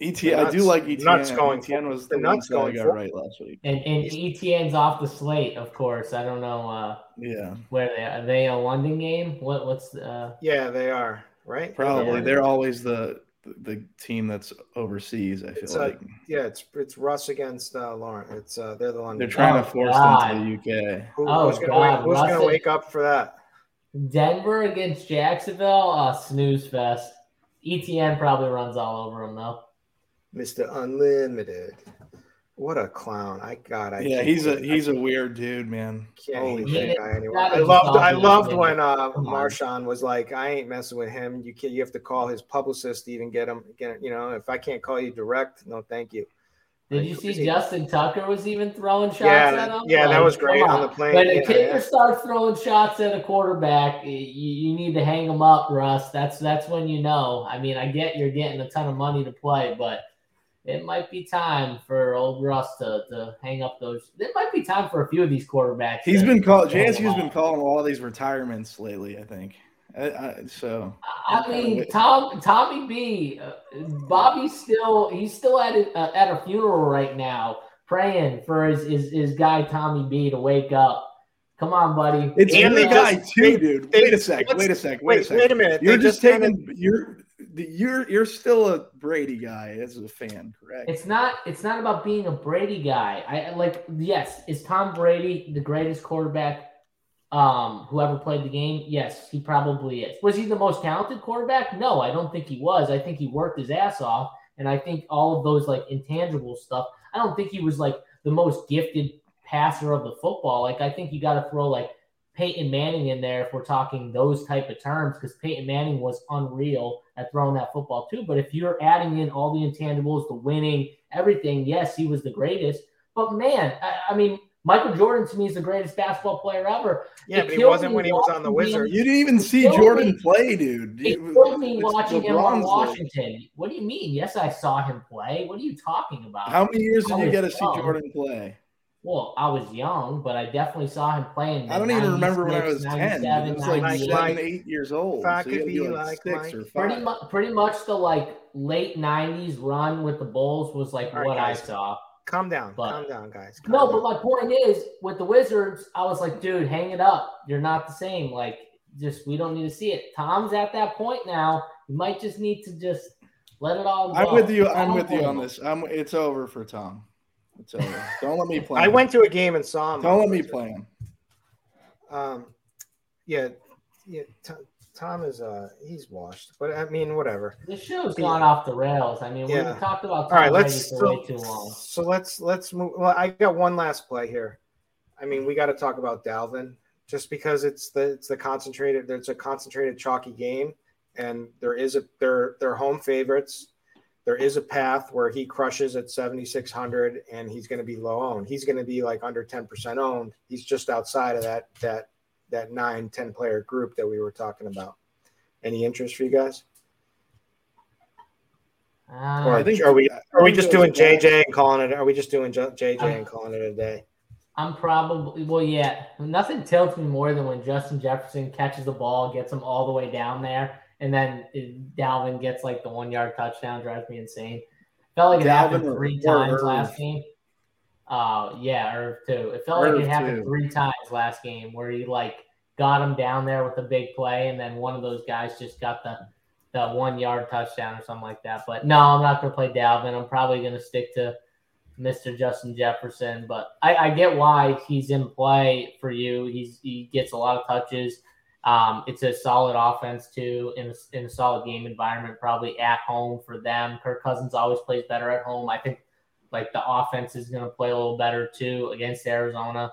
Etienne, I do like Etienne. Nuts going. Etienne was the, the nuts going got right last week. And, and Etienne's off the slate, of course. I don't know. Uh, yeah. Where they are. are they a London game? What? What's the? Uh... Yeah, they are. Right. Probably. They're always the the, the team that's overseas. I feel It's, like Yeah, it's it's Russ against uh, Lauren. It's uh, they're the London. they're trying Oh, to force God. them to the UK. Who, Oh, who's gonna God, wake, who's gonna wake up for that? Denver against Jacksonville, uh, snooze fest. Etienne probably runs all over them though. Mr. Unlimited. What a clown! I God, I yeah, he's a hate- he's a weird dude, man. I Holy shit. that guy anymore. I loved I loved when uh, Marshawn was like, "I ain't messing with him. You can You have to call his publicist to even get him. Get you know, if I can't call you direct, no, thank you." Did you see Crazy. Justin Tucker was even throwing shots Yeah, at him? yeah, that was great come on the plane. When a Yeah, kicker yeah. starts throwing shots at a quarterback, you, you need to hang him up, Russ. That's that's when you know. I mean, I get you're getting a ton of money to play, but it might be time for old Russ to, to hang up those. It might be time for a few of these quarterbacks. He's been called. hang JSU's them been up. calling all these retirements lately. I think. I, I, so I mean, Tom, Tommy B, uh, Bobby's still he's still at a, uh, at a funeral right now, praying for his, his his guy Tommy B to wake up. Come on, buddy. it's And your guy too, dude. they- wait a sec. Wait a sec. Wait, a Wait, sec. wait a minute. You're they just kinda- taking. You're you're you're still a Brady guy as a fan, correct? It's not it's not about being a Brady guy. I like yes, is Tom Brady the greatest quarterback um who ever played the game? Yes, he probably is. Was he the most talented quarterback? No, I don't think he was. I think he worked his ass off and I think all of those like intangible stuff. I don't think he was like the most gifted passer of the football. Like I think you got to throw like Peyton Manning in there if we're talking those type of terms because Peyton Manning was unreal at throwing that football too. But if you're adding in all the intangibles, the winning, everything, yes, he was the greatest. But man, I, I mean, Michael Jordan to me is the greatest basketball player ever. Yeah, It but he wasn't when he was on the watching. Wizards. You didn't even see Jordan me. play, dude. It You- killed me it's watching him on LeBron's league. Washington. What do you mean? Yes, I saw him play. What are you talking about? How many years did you get to see. Jordan play? Well, I was young, but I definitely saw him playing. I don't even remember when I was 10. 97, I was like 98. seven, eight years old. If I So you could be like like six Mike. or Pretty five. much, pretty much the like late '90s run with the Bulls was like All right, what guys. I saw. Calm down, But- calm down, guys. Calm No, down. but my point is with the Wizards, I was like, dude, hang it up. You're not the same. Like, just we don't need to see it. Tom's at that point now. You might just need to just let it all go. I'm with you. I I'm with you on this. I'm. It's over for Tom. It's over. Don't let me play. I him. went to a game and saw him. Don't let me play him. Um, yeah, yeah. Tom, Tom is uh, he's washed. But I mean, whatever. This show's gone off the rails. I mean, Yeah. we've talked about All Tom right, Brady let's for so, way too long. so let's let's move. Well, I got one last play here. I mean, we got to talk about Dalvin just because it's the it's the concentrated. There's a concentrated chalky game, and there is a they're they're home favorites. There is a path where he crushes at 7600 and he's going to be low owned. He's going to be like under 10% owned. He's just outside of that that that nine 10 player group that we were talking about. Any interest for you guys? Uh, Or I think- are we are we just doing JJ and calling it? Are we just doing J- JJ and calling it a day? I'm probably well, yeah. Nothing tilts me more than when Justin Jefferson catches the ball, gets him all the way down there, and then it- Dalvin gets like the one yard touchdown. Drives me insane. Felt like it happened Dalvin or- three times Irv? last game. Uh yeah, Irv too. It felt like it happened too. three times last game where he like got him down there with a big play, and then one of those guys just got the the one yard touchdown or something like that. But no, I'm not gonna play Dalvin. I'm probably gonna stick to Mr. Justin Jefferson, but I, I get why he's in play for you. He's he gets a lot of touches. Um, it's a solid offense too, in a, in a solid game environment, probably at home for them. Kirk Cousins always plays better at home. I think like the offense is going to play a little better too against Arizona.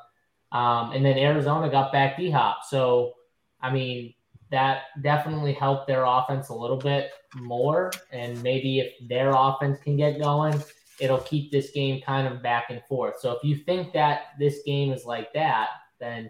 Um, and then Arizona got back D Hop, so I mean that definitely helped their offense a little bit more. And maybe if their offense can get going, it'll keep this game kind of back and forth. So if you think that this game is like that, then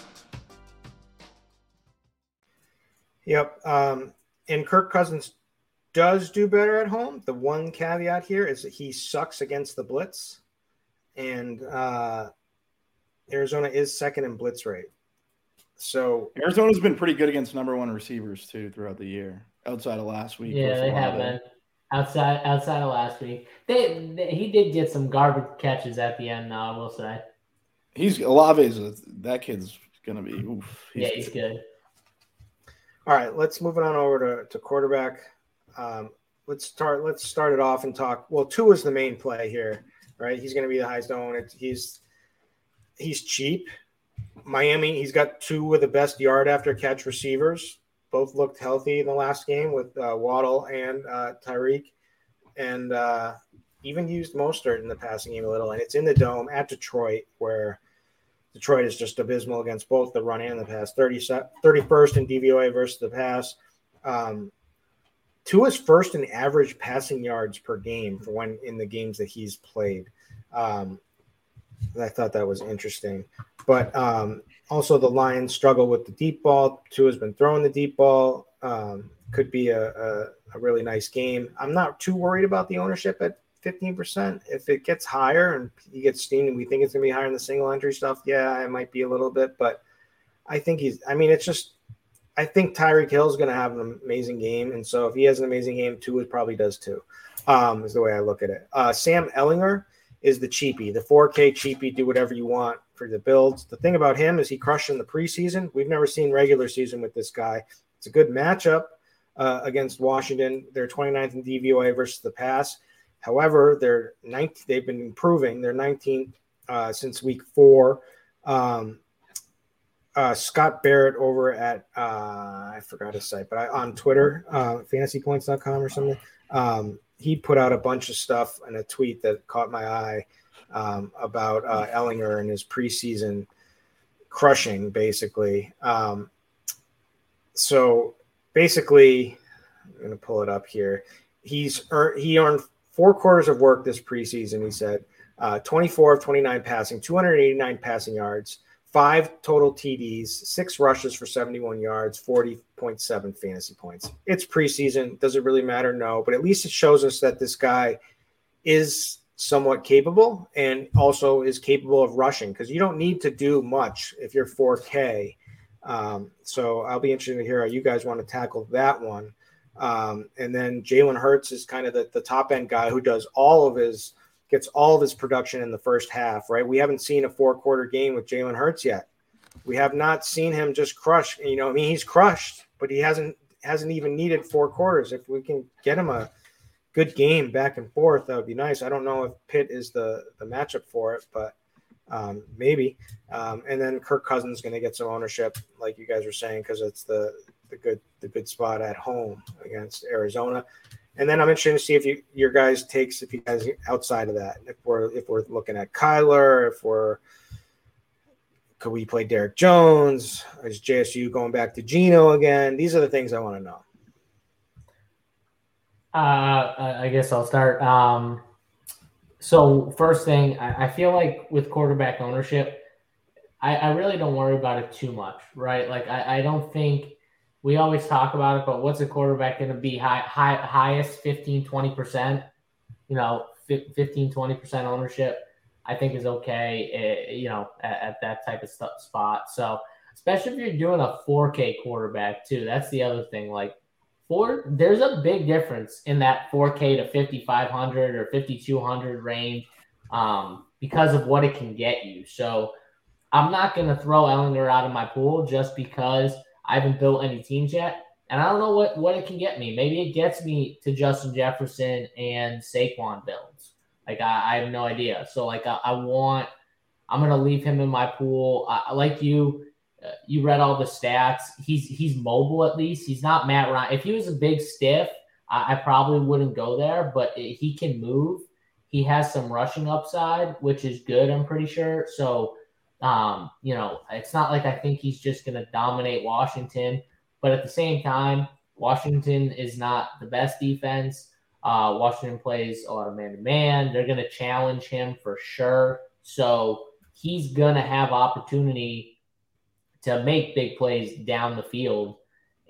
Yep. Um, and Kirk Cousins does do better at home. The one caveat here is that he sucks against the blitz, and uh, Arizona is second in blitz rate. So Arizona's been pretty good against number one receivers too throughout the year, outside of last week. Yeah, they have been outside outside of last week. They, they, he did get some garbage catches at the end. Now I will say he's Olave's that kid's gonna be. Oof, he's yeah, he's good. good. All right, let's move it on over to, to quarterback. Um, let's start. Let's start it off and talk. Well, Tua is the main play here, right? He's going to be the highest owned. He's he's cheap. Miami, he's got two of the best yard after catch receivers. Both looked healthy in the last game with uh, Waddle and uh, Tyreek, and uh, even used Mostert in the passing game a little. And it's in the dome at Detroit, where Detroit is just abysmal against both the run and the pass. 30, 31st in DVOA versus the pass. Um, Tua's first in average passing yards per game for when in the games that he's played. Um, I thought that was interesting. But um, also, the Lions struggle with the deep ball. Tua's been throwing the deep ball. Um, could be a, a, a, really nice game. I'm not too worried about the ownership at 15%. If it gets higher and he gets steamed and we think it's going to be higher in the single entry stuff, yeah, it might be a little bit. But I think he's, I mean, it's just, I think Tyreek Hill is going to have an amazing game. And so if he has an amazing game, Tua probably does too, um, is the way I look at it. Uh, Sam Ehlinger is the cheapie, the 4K cheapie, do whatever you want for the builds. The thing about him is he crushed in the preseason. We've never seen regular season with this guy. It's a good matchup uh, against Washington. They're 29th in DVOA versus the pass. However, they're 19, they've been improving. They're 19th uh, since week four. Um, uh, Scott Barrett over at uh, I forgot his site, but I, on Twitter, uh, fantasypoints.com or something. Um, he put out a bunch of stuff and a tweet that caught my eye um, about uh, Ehlinger and his preseason crushing, basically. Um, so basically, I'm going to pull it up here. He's he earned four quarters of work this preseason. He said uh, 24 of 29 passing, 289 passing yards, five total TDs, six rushes for 71 yards, 40.7 fantasy points. It's preseason. Does it really matter? No, but at least it shows us that this guy is somewhat capable and also is capable of rushing because you don't need to do much if you're 4K. Um, so I'll be interested to hear how you guys want to tackle that one. Um, and then Jalen Hurts is kind of the, the top end guy who does all of his gets all of his production in the first half, right? We haven't seen a four quarter game with Jalen Hurts yet. We have not seen him just crush. You know, I mean, he's crushed, but he hasn't hasn't even needed four quarters. If we can get him a good game back and forth, that would be nice. I don't know if Pitt is the the matchup for it, but um, maybe. Um, and then Kirk Cousins going to get some ownership, like you guys were saying, because it's the the good the good spot at home against Arizona. And then I'm interested to see if you your guys takes if you guys outside of that. If we're if we're looking at Kyler, if we're could we play Derek Jones? Is JSU going back to Geno again? These are the things I want to know. Uh, I guess I'll start. Um, so first thing, I, I feel like with quarterback ownership, I, I, really don't worry about it too much, right? Like I, I don't think we always talk about it, but what's a quarterback going to be high, high, highest 15, 20%, you know, 15, 20% ownership, I think is okay, uh, you know, at, at, that type of spot. So, especially if you're doing a 4K quarterback too, that's the other thing. Like, four, there's a big difference in that 4K to 5,500 or 5,200 range um, because of what it can get you. So, I'm not going to throw Ehlinger out of my pool just because – I haven't built any teams yet. And I don't know what, what it can get me. Maybe it gets me to Justin Jefferson and Saquon builds. Like I, I have no idea. So like I, I want, I'm gonna leave him in my pool. I, like you, uh, you read all the stats. He's he's mobile at least. He's not Matt Ryan. If he was a big stiff, I, I probably wouldn't go there. But he can move. He has some rushing upside, which is good. I'm pretty sure. So, um, you know, it's not like I think he's just gonna dominate Washington. But at the same time, Washington is not the best defense. Uh, Washington plays a lot of man to man. They're going to challenge him for sure. So he's going to have opportunity to make big plays down the field.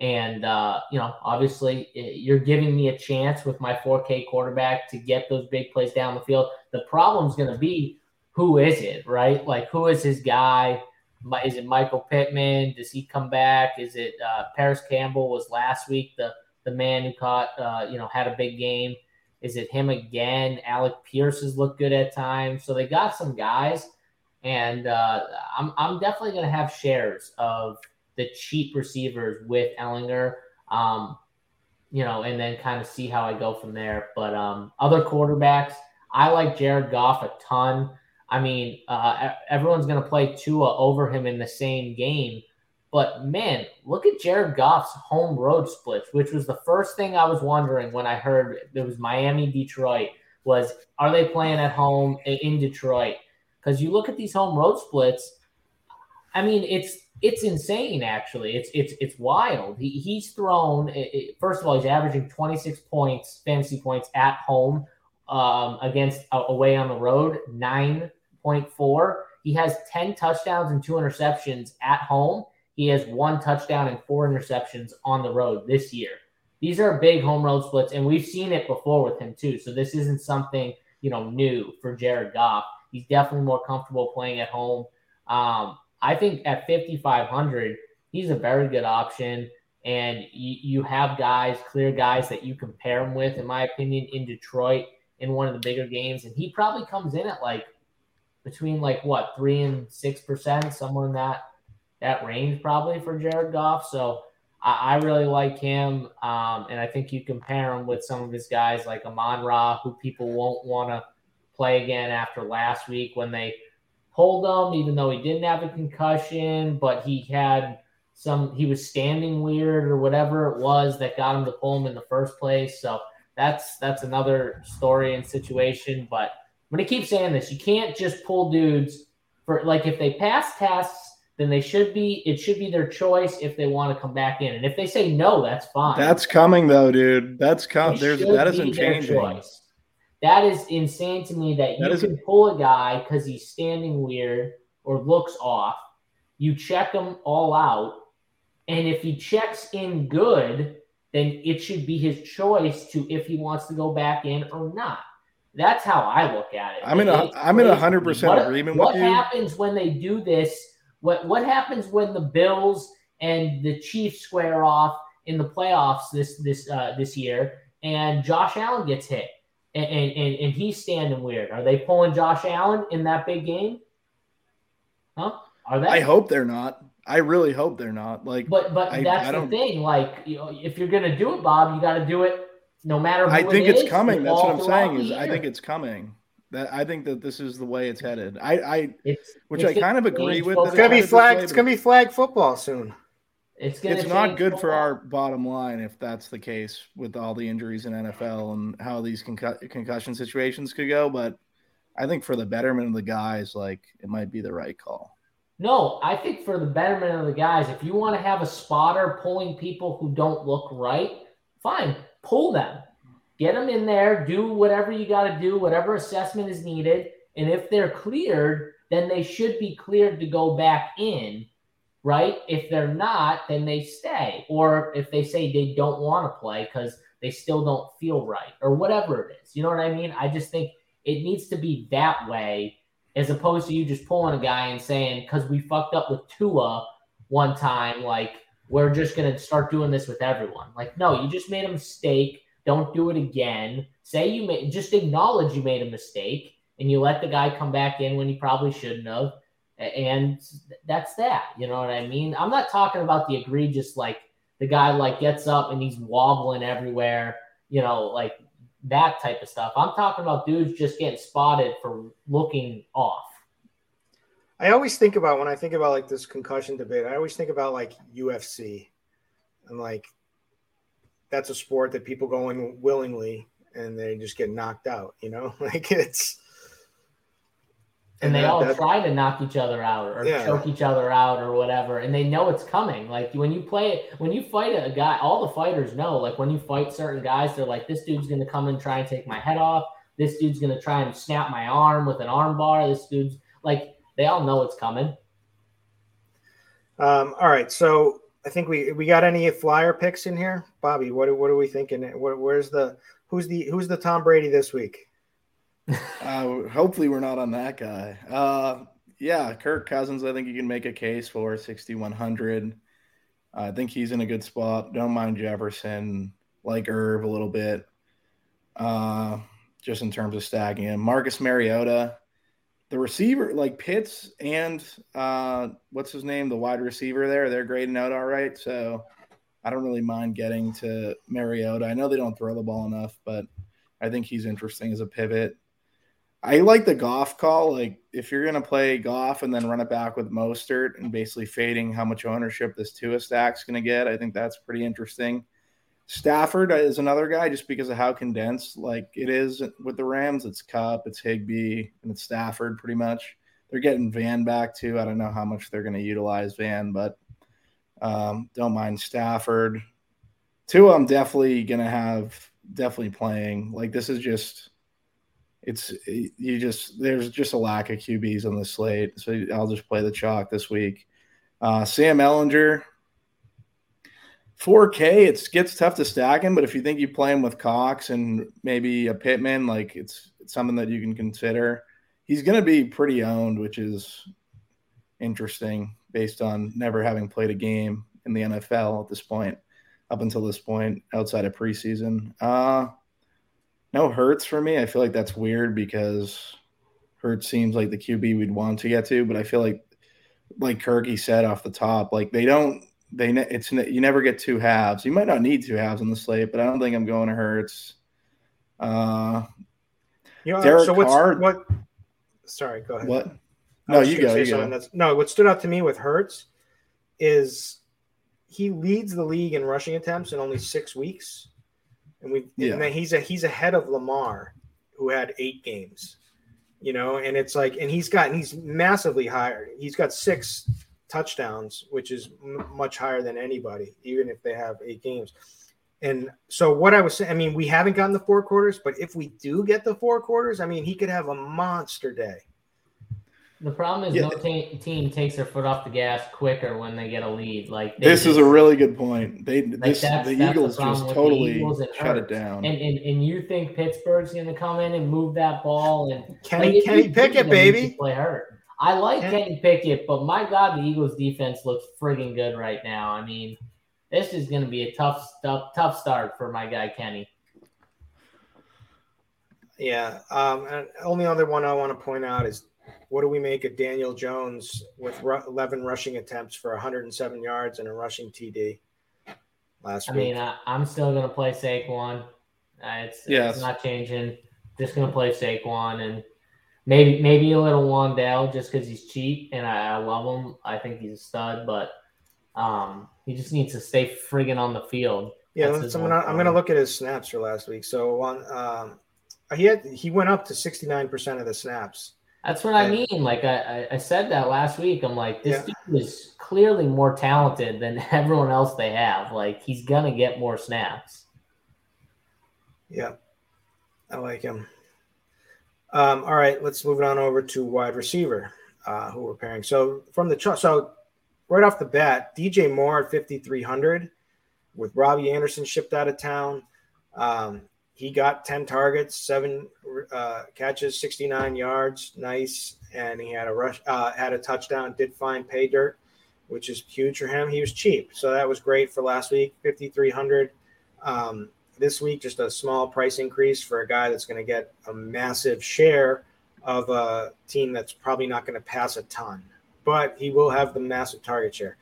And, uh, you know, obviously you're giving me a chance with my 4K quarterback to get those big plays down the field. The problem's going to be who is it, right? Like, who is his guy? Is it Michael Pittman? Does he come back? Is it uh, Parris Campbell was last week the the man who caught uh, you know had a big game? Is it him again? Alec Pierce has looked good at times, so they got some guys, and uh, I'm I'm definitely going to have shares of the cheap receivers with Ehlinger. Um, you know, and then kind of see how I go from there. But um, other quarterbacks, I like Jared Goff a ton. I mean, uh, everyone's going to play Tua over him in the same game. But man, look at Jared Goff's home road splits, which was the first thing I was wondering when I heard it was Miami, Detroit. Was are they playing at home in Detroit? Because you look at these home road splits. I mean, it's it's insane. Actually, it's it's it's wild. He, he's thrown. It, first of all, he's averaging 26 points, fantasy points at home um, against uh, away on the road, nine 0.4. He has 10 touchdowns and two interceptions at home. He has one touchdown and four interceptions on the road this year. These are big home road splits, and we've seen it before with him too. So this isn't something you know new for Jared Goff. He's definitely more comfortable playing at home. Um, I think at 5,500, he's a very good option. And you, you have guys, clear guys that you compare him with, in my opinion, in Detroit in one of the bigger games. And he probably comes in at like between like what three and six percent, somewhere in that that range probably for Jared Goff. So I, I really like him, um, and I think you compare him with some of his guys like Amon Ra, who people won't want to play again after last week when they pulled him, even though he didn't have a concussion, but he had some he was standing weird or whatever it was that got him to pull him in the first place. So that's that's another story and situation, but I'm gonna keep saying this. You can't just pull dudes for like if they pass tests, then they should be it should be their choice if they want to come back in. And if they say no, that's fine. That's coming though, dude. That's coming. There's that isn't changing. That is insane to me that, that you can pull a guy because he's standing weird or looks off. You check him all out, and if he checks in good, then it should be his choice to if he wants to go back in or not. That's how I look at it. I'm in a I'm in a hundred percent agreement what with you. What happens when they do this? What what happens when the Bills and the Chiefs square off in the playoffs this this uh, this year, and Josh Allen gets hit, and, and and he's standing weird? Are they pulling Josh Allen in that big game? Huh? Are they? I hope they're not. I really hope they're not. Like, but but I, that's I the thing. Like, you know, if you're gonna do it, Bob, you got to do it no matter I think it it's is, coming. That's what I'm saying is I think it's coming. That I think that this is the way it's headed. I, I it's, which it's I kind of agree with. It's gonna be flag. It's gonna be flag football soon. It's it's not good football. for our bottom line if that's the case with all the injuries in NFL and how these concu- concussion situations could go. But I think for the betterment of the guys, like it might be the right call. No, I think for the betterment of the guys, if you want to have a spotter pulling people who don't look right, fine pull them, get them in there, do whatever you got to do, whatever assessment is needed. And if they're cleared, then they should be cleared to go back in, right? If they're not, then they stay. Or if they say they don't want to play because they still don't feel right or whatever it is. You know what I mean? I just think it needs to be that way as opposed to you just pulling a guy and saying, because we fucked up with Tua one time, like, we're just going to start doing this with everyone. Like, no, you just made a mistake. Don't do it again. Say you made, just acknowledge you made a mistake and you let the guy come back in when he probably shouldn't have. And that's that. You know what I mean? I'm not talking about the egregious, like the guy like gets up and he's wobbling everywhere, you know, like that type of stuff. I'm talking about dudes just getting spotted for looking off. I always think about when I think about like this concussion debate, I always think about like UFC and like that's a sport that people go in willingly and they just get knocked out, you know? Like it's and they all try to knock each other out or yeah. choke each other out or whatever and they know it's coming like when you play when you fight a guy all the fighters know like when you fight certain guys they're like this dude's gonna come and try and take my head off this dude's gonna try and snap my arm with an arm bar this dude's like they all know it's coming um, all right so i think we we got any flyer picks in here bobby what, what are we thinking Where, where's the who's the who's the tom brady this week uh, hopefully, we're not on that guy. Uh, yeah, Kirk Cousins. I think you can make a case for 6100. I think he's in a good spot. Don't mind Jefferson, like Irv a little bit, uh, just in terms of stacking him. Marcus Mariota, the receiver, like Pitts and uh, what's his name, the wide receiver there, they're grading out all right. So I don't really mind getting to Mariota. I know they don't throw the ball enough, but I think he's interesting as a pivot. I like the Goff call. Like if you're gonna play Goff and then run it back with Mostert and basically fading how much ownership this Tua stack's gonna get, I think that's pretty interesting. Stafford is another guy just because of how condensed like it is with the Rams. It's Kupp, it's Higbee, and it's Stafford pretty much. They're getting Van back too. I don't know how much they're going to utilize Van, but um, don't mind Stafford. Tua, I'm definitely going to have definitely playing. Like this is just it's you just there's just a lack of QBs on the slate, so I'll just play the chalk this week. Uh, Sam Ehlinger, 4K. It gets tough to stack him, but if you think you play him with Cox and maybe a Pittman, like it's, it's something that you can consider. He's going to be pretty owned, which is interesting based on never having played a game in the NFL at this point, up until this point, outside of preseason. Uh, no Hurts for me. I feel like that's weird because Hurts seems like the QB we'd want to get to, but I feel like, like Kirky said off the top, like they don't, they it's you never get two halves. You might not need two halves on the slate, but I don't think I'm going to Hurts. Uh, you know, Derek so what's, Carr, what? Sorry, go ahead. What? No, you go. You go. That's, no, what stood out to me with Hurts is he leads the league in rushing attempts in only six weeks and we yeah. and he's a he's ahead of Lamar, who had eight games, you know, and it's like, and he's got he's massively higher. He's got six touchdowns, which is m- much higher than anybody, even if they have eight games. And so what I was saying, I mean, we haven't gotten the four quarters, but if we do get the four quarters, I mean, he could have a monster day. The problem is yeah. no t- team takes their foot off the gas quicker when they get a lead. Like this just, is a really good point. They like this, that's, the that's Eagles the just totally Eagles shut it down. And, and and you think Pittsburgh's going to come in and move that ball and Kenny like, Kenny Pickett, baby, play hurt. I like Kenny. Kenny Pickett, but my God, the Eagles defense looks frigging good right now. I mean, this is going to be a tough tough tough start for my guy Kenny. Yeah. Um, and only other one I want to point out is what do we make of Daniel Jones with 11 rushing attempts for 107 yards and a rushing TD last I week? I mean, I, am still going to play Saquon. Uh, it's, yes. it's not changing. Just going to play Saquon and maybe maybe a little Wan'Dale just because he's cheap and I, I, love him. I think he's a stud, but um, he just needs to stay friggin' on the field. Yeah, I'm gonna, I'm gonna look at his snaps for last week. So on, um, he had he went up to 69 percent of the snaps that's what I mean. Like I, I said that last week. I'm like, this yeah. dude is clearly more talented than everyone else they have. Like he's gonna get more snaps. Yeah, I like him. Um, all right, let's move it on over to wide receiver, uh, who we're pairing. So from the chart, so right off the bat, DJ Moore at 5,300 with Robbie Anderson shipped out of town. Um, he got 10 targets, seven uh, catches, 69 yards, nice, and he had a rush, uh, had a touchdown. Did find pay dirt, which is huge for him. He was cheap, so that was great for last week, 5,300. Um, this week, just a small price increase for a guy that's going to get a massive share of a team that's probably not going to pass a ton, but he will have the massive target share.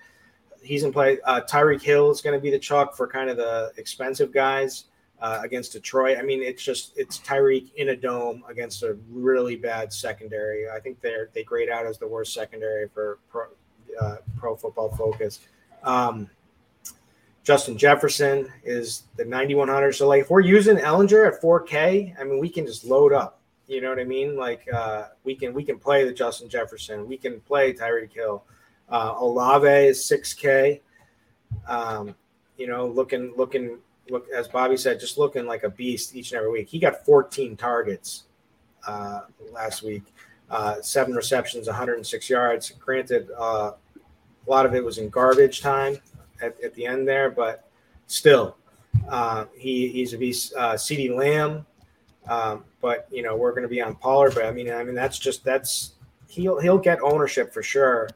he's in play. Uh, Tyreek Hill is going to be the chalk for kind of the expensive guys uh, against Detroit. I mean, it's just it's Tyreek in a dome against a really bad secondary. I think they're they grade out as the worst secondary for pro, uh, pro football focus. Um, Justin Jefferson is the 9100. So like if we're using Ehlinger at 4K, I mean we can just load up. You know what I mean? Like uh, we can we can play the Justin Jefferson. We can play Tyreek Hill. Uh, Olave is 6K. Um, you know, looking looking look as Bobby said, just looking like a beast each and every week. He got 14 targets uh, last week, uh, seven receptions, 106 yards. Granted, uh, a lot of it was in garbage time at, at the end there, but still, uh, he he's a beast. Uh, Lamb, um, but you know we're going to be on Pollard. But I mean, I mean that's just that's he'll he'll get ownership for sure,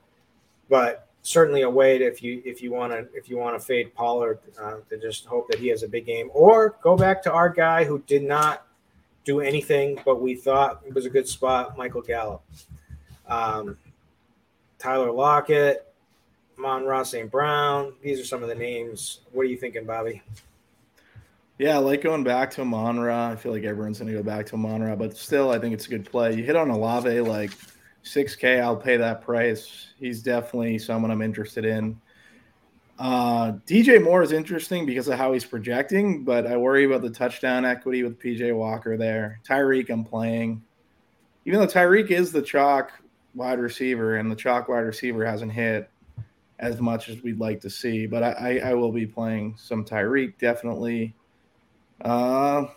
but certainly a way to, if you if you want to if you want to fade Pollard uh, to just hope that he has a big game, or go back to our guy who did not do anything, but we thought it was a good spot, Michael Gallup, um, Tyler Lockett. Amon-Ra St. Brown. These are some of the names. What are you thinking, Bobby? Yeah, I like going back to Amon-Ra. I feel like everyone's going to go back to Amon-Ra, but still, I think it's a good play. You hit on Olave, like 6K, I'll pay that price. He's definitely someone I'm interested in. Uh, DJ Moore is interesting because of how he's projecting, but I worry about the touchdown equity with PJ Walker there. Tyreek, I'm playing. Even though Tyreek is the chalk wide receiver and the chalk wide receiver hasn't hit, as much as we'd like to see. But I, I, I will be playing some Tyreek definitely. Uh,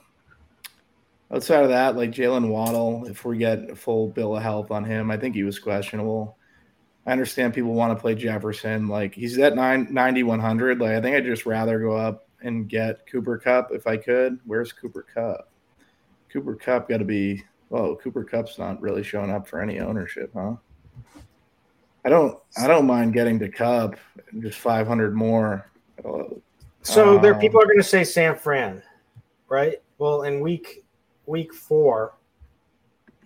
outside of that, like Jalen Waddle, if we get a full bill of health on him, I think he was questionable. I understand people want to play Jefferson. Like he's at nine, 90, 100. Like I think I'd just rather go up and get Cooper Kupp if I could. Where's Cooper Kupp? Cooper Kupp got to be. Whoa, Cooper Kupp's not really showing up for any ownership, huh? I don't I don't mind getting to Kupp just 500 more. So um, there people are going to say San Fran, right? Well, in week week 4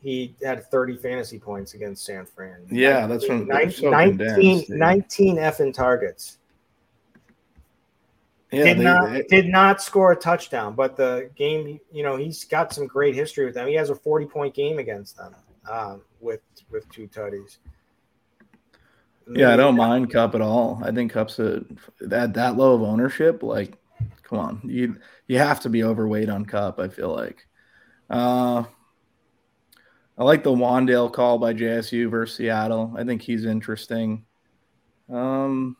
he had 30 fantasy points against San Fran. Yeah, that's from 19, 19, 19 effing targets. Yeah, did they, not they, did not score a touchdown, but the game, you know, he's got some great history with them. He has a 40 point game against them um, with with two tutties. Yeah, I don't mind Kupp at all. I think Kupp's a that that low of ownership. Like, come on, you you have to be overweight on Kupp. I feel like. Uh, I like the Wan'Dale call by JSU versus Seattle. I think he's interesting. Um,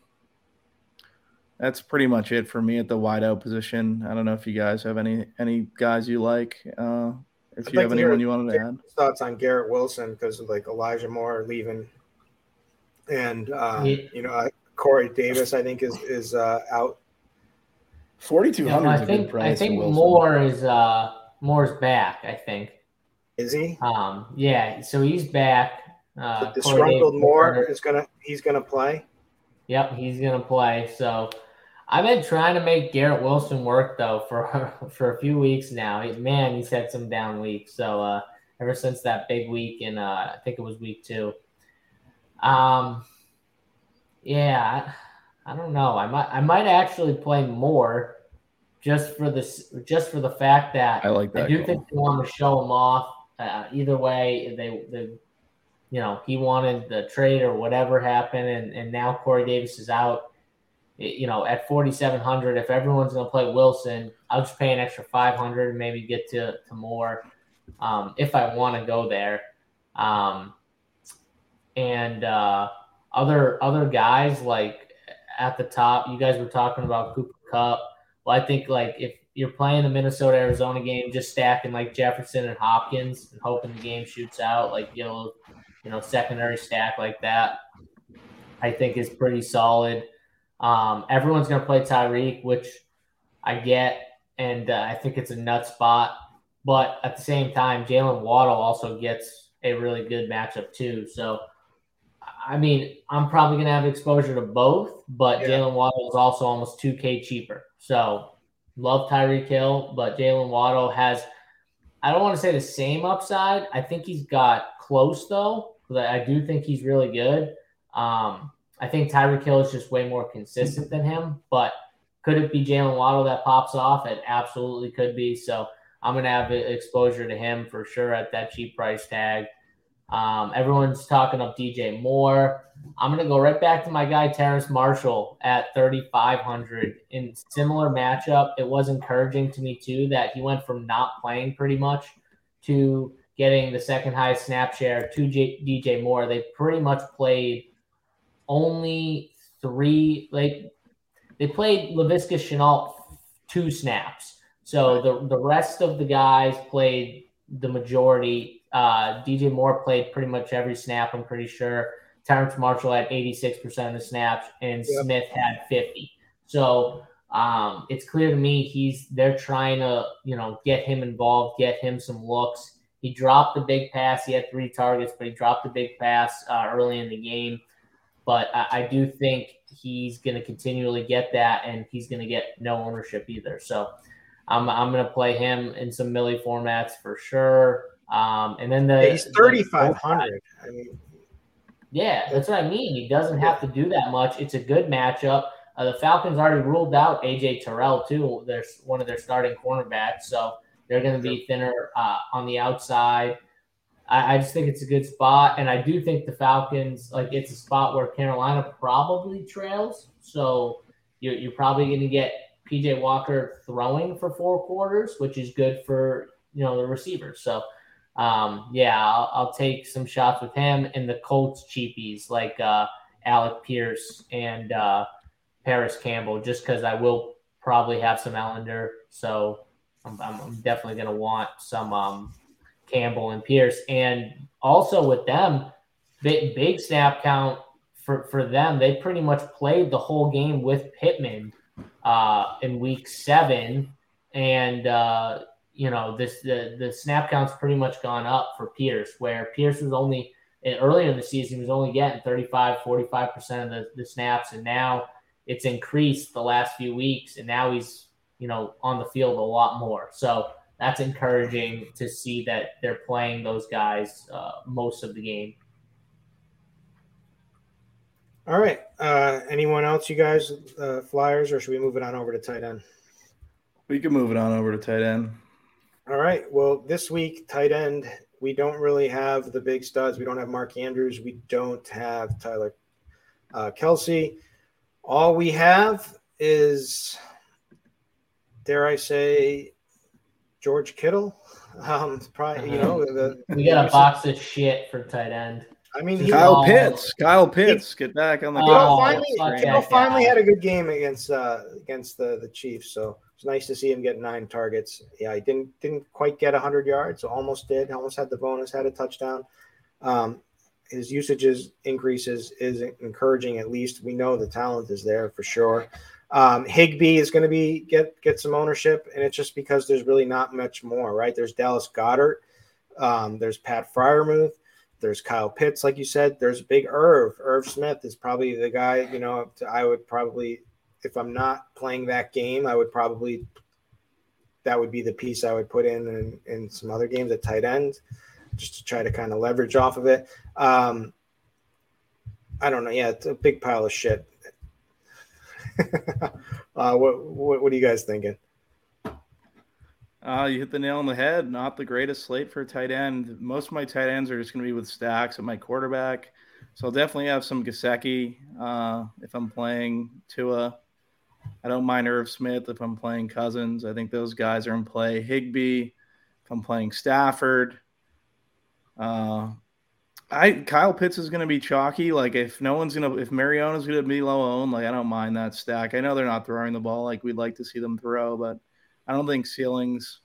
that's pretty much it for me at the wideout position. I don't know if you guys have any any guys you like. Uh, if I'd you like have anyone you wanted to add. Thoughts on Garrett Wilson because like Elijah Moore leaving and uh, yeah. you know Corey Davis, I think is is uh, out. Forty two hundred. I think I think Moore is uh Moore's back. I think. Is he? Um. Yeah. So he's back. Uh, disgruntled Moore is gonna he's gonna play. Yep, he's gonna play. So. I've been trying to make Garrett Wilson work though for for a few weeks now. Man, he's had some down weeks. So uh, ever since that big week in uh, I think it was week two, um, yeah, I, I don't know. I might I might actually play more just for this just for the fact that I like that. I do goal. think they want to show him off. Uh, either way, they they you know he wanted the trade or whatever happened, and and now Corey Davis is out. You know, at forty seven hundred, if everyone's going to play Wilson, I'll just pay an extra five hundred and maybe get to to Moore um, if I want to go there. Um, and uh, other other guys like at the top. You guys were talking about Cooper Kupp. Well, I think like if you're playing the Minnesota Arizona game, just stacking like Jefferson and Hopkins and hoping the game shoots out, like you know, you know, secondary stack like that, I think is pretty solid. Um, everyone's gonna play Tyreek, which I get, and uh, I think it's a nut spot. But at the same time, Jalen Waddle also gets a really good matchup too. So I mean, I'm probably going to have exposure to both, but yeah. Jalen Waddle is also almost 2K cheaper. So love Tyreek Hill, but Jalen Waddle has, I don't want to say the same upside. I think he's got close though, because I do think he's really good. Um, I think Tyreek Hill is just way more consistent than him. But could it be Jalen Waddle that pops off? It absolutely could be. So I'm going to have exposure to him for sure at that cheap price tag. Um, everyone's talking up DJ Moore. I'm going to go right back to my guy Terrace Marshall at 3,500 in similar matchup. It was encouraging to me too that he went from not playing pretty much to getting the second highest snap share to J- DJ Moore. They pretty much played only three. Like they played Laviska Shenault two snaps. So the the rest of the guys played the majority. Uh, DJ Moore played pretty much every snap. I'm pretty sure. Terrace Marshall had 86% of the snaps, and yep. Smith had 50. So um, it's clear to me he's they're trying to you know get him involved, get him some looks. He dropped the big pass. He had three targets, but he dropped the big pass uh, early in the game. But I, I do think he's going to continually get that, and he's going to get no ownership either. So I'm, I'm going to play him in some Milly formats for sure. Um, and then the he's 3,500. I mean, yeah, that's what I mean. He doesn't have to do that much. It's a good matchup. Uh, the Falcons already ruled out AJ Terrell too. There's one of their starting cornerbacks, so they're going to be thinner uh, on the outside. I, I, just think it's a good spot, and I do think the Falcons like it's a spot where Carolina probably trails. So you're, you're probably going to get PJ Walker throwing for four quarters, which is good for you know the receivers. So um, yeah, I'll, I'll, take some shots with him and the Colts cheapies like uh, Alec Pierce and uh, Parris Campbell, just because I will probably have some Ehlinger. So I'm, I'm definitely going to want some um, Campbell and Pierce. And also with them, big, big snap count for, for them. They pretty much played the whole game with Pittman uh, in week seven. And, uh, you know, this the, the snap count's pretty much gone up for Pierce, where Pierce was only earlier in the season, he was only getting 35, 45% of the, the snaps. And now it's increased the last few weeks. And now he's you know, on the field a lot more. So that's encouraging to see that they're playing those guys uh, most of the game. All right. Uh, anyone else, you guys, uh, Flyers, or should we move it on over to tight end? We can move it on over to tight end. All right. Well, this week, tight end, we don't really have the big studs. We don't have Mark Andrews. We don't have Tyler uh, Kelce. All we have is dare I say, George Kittle. Um, probably you know the, we got a box of shit for tight end. I mean, Kyle Pitts. Kyle Pitts, get back on the. Kittle oh, finally, Kittle finally had a good game against uh, against the the Chiefs, so nice to see him get nine targets. Yeah, he didn't didn't quite get hundred yards, almost did. Almost had the bonus, had a touchdown. Um, his usages increases is encouraging. At least we know the talent is there for sure. Um, Higbee is going to be get get some ownership, and it's just because there's really not much more, right? There's Dallas Goedert, um, there's Pat Freiermuth, there's Kyle Pitts, like you said. There's Big Irv. Irv Smith is probably the guy. You know, I would probably, if I'm not playing that game, I would probably that would be the piece I would put in in, in some other games at tight end, just to try to kind of leverage off of it. Um, I don't know. Yeah, it's a big pile of shit. uh, what, what, what are you guys thinking? Uh, you hit the nail on the head. Not the greatest slate for a tight end. Most of my tight ends are just going to be with stacks at my quarterback. So I'll definitely have some Gesicki uh, if I'm playing Tua. I don't mind Irv Smith if I'm playing Cousins. I think those guys are in play. Higbee, if I'm playing Stafford. Uh, I Kyle Pitts is going to be chalky. Like if no one's gonna, if Mariota's going to be low owned, like I don't mind that stack. I know they're not throwing the ball like we'd like to see them throw, but I don't think ceilings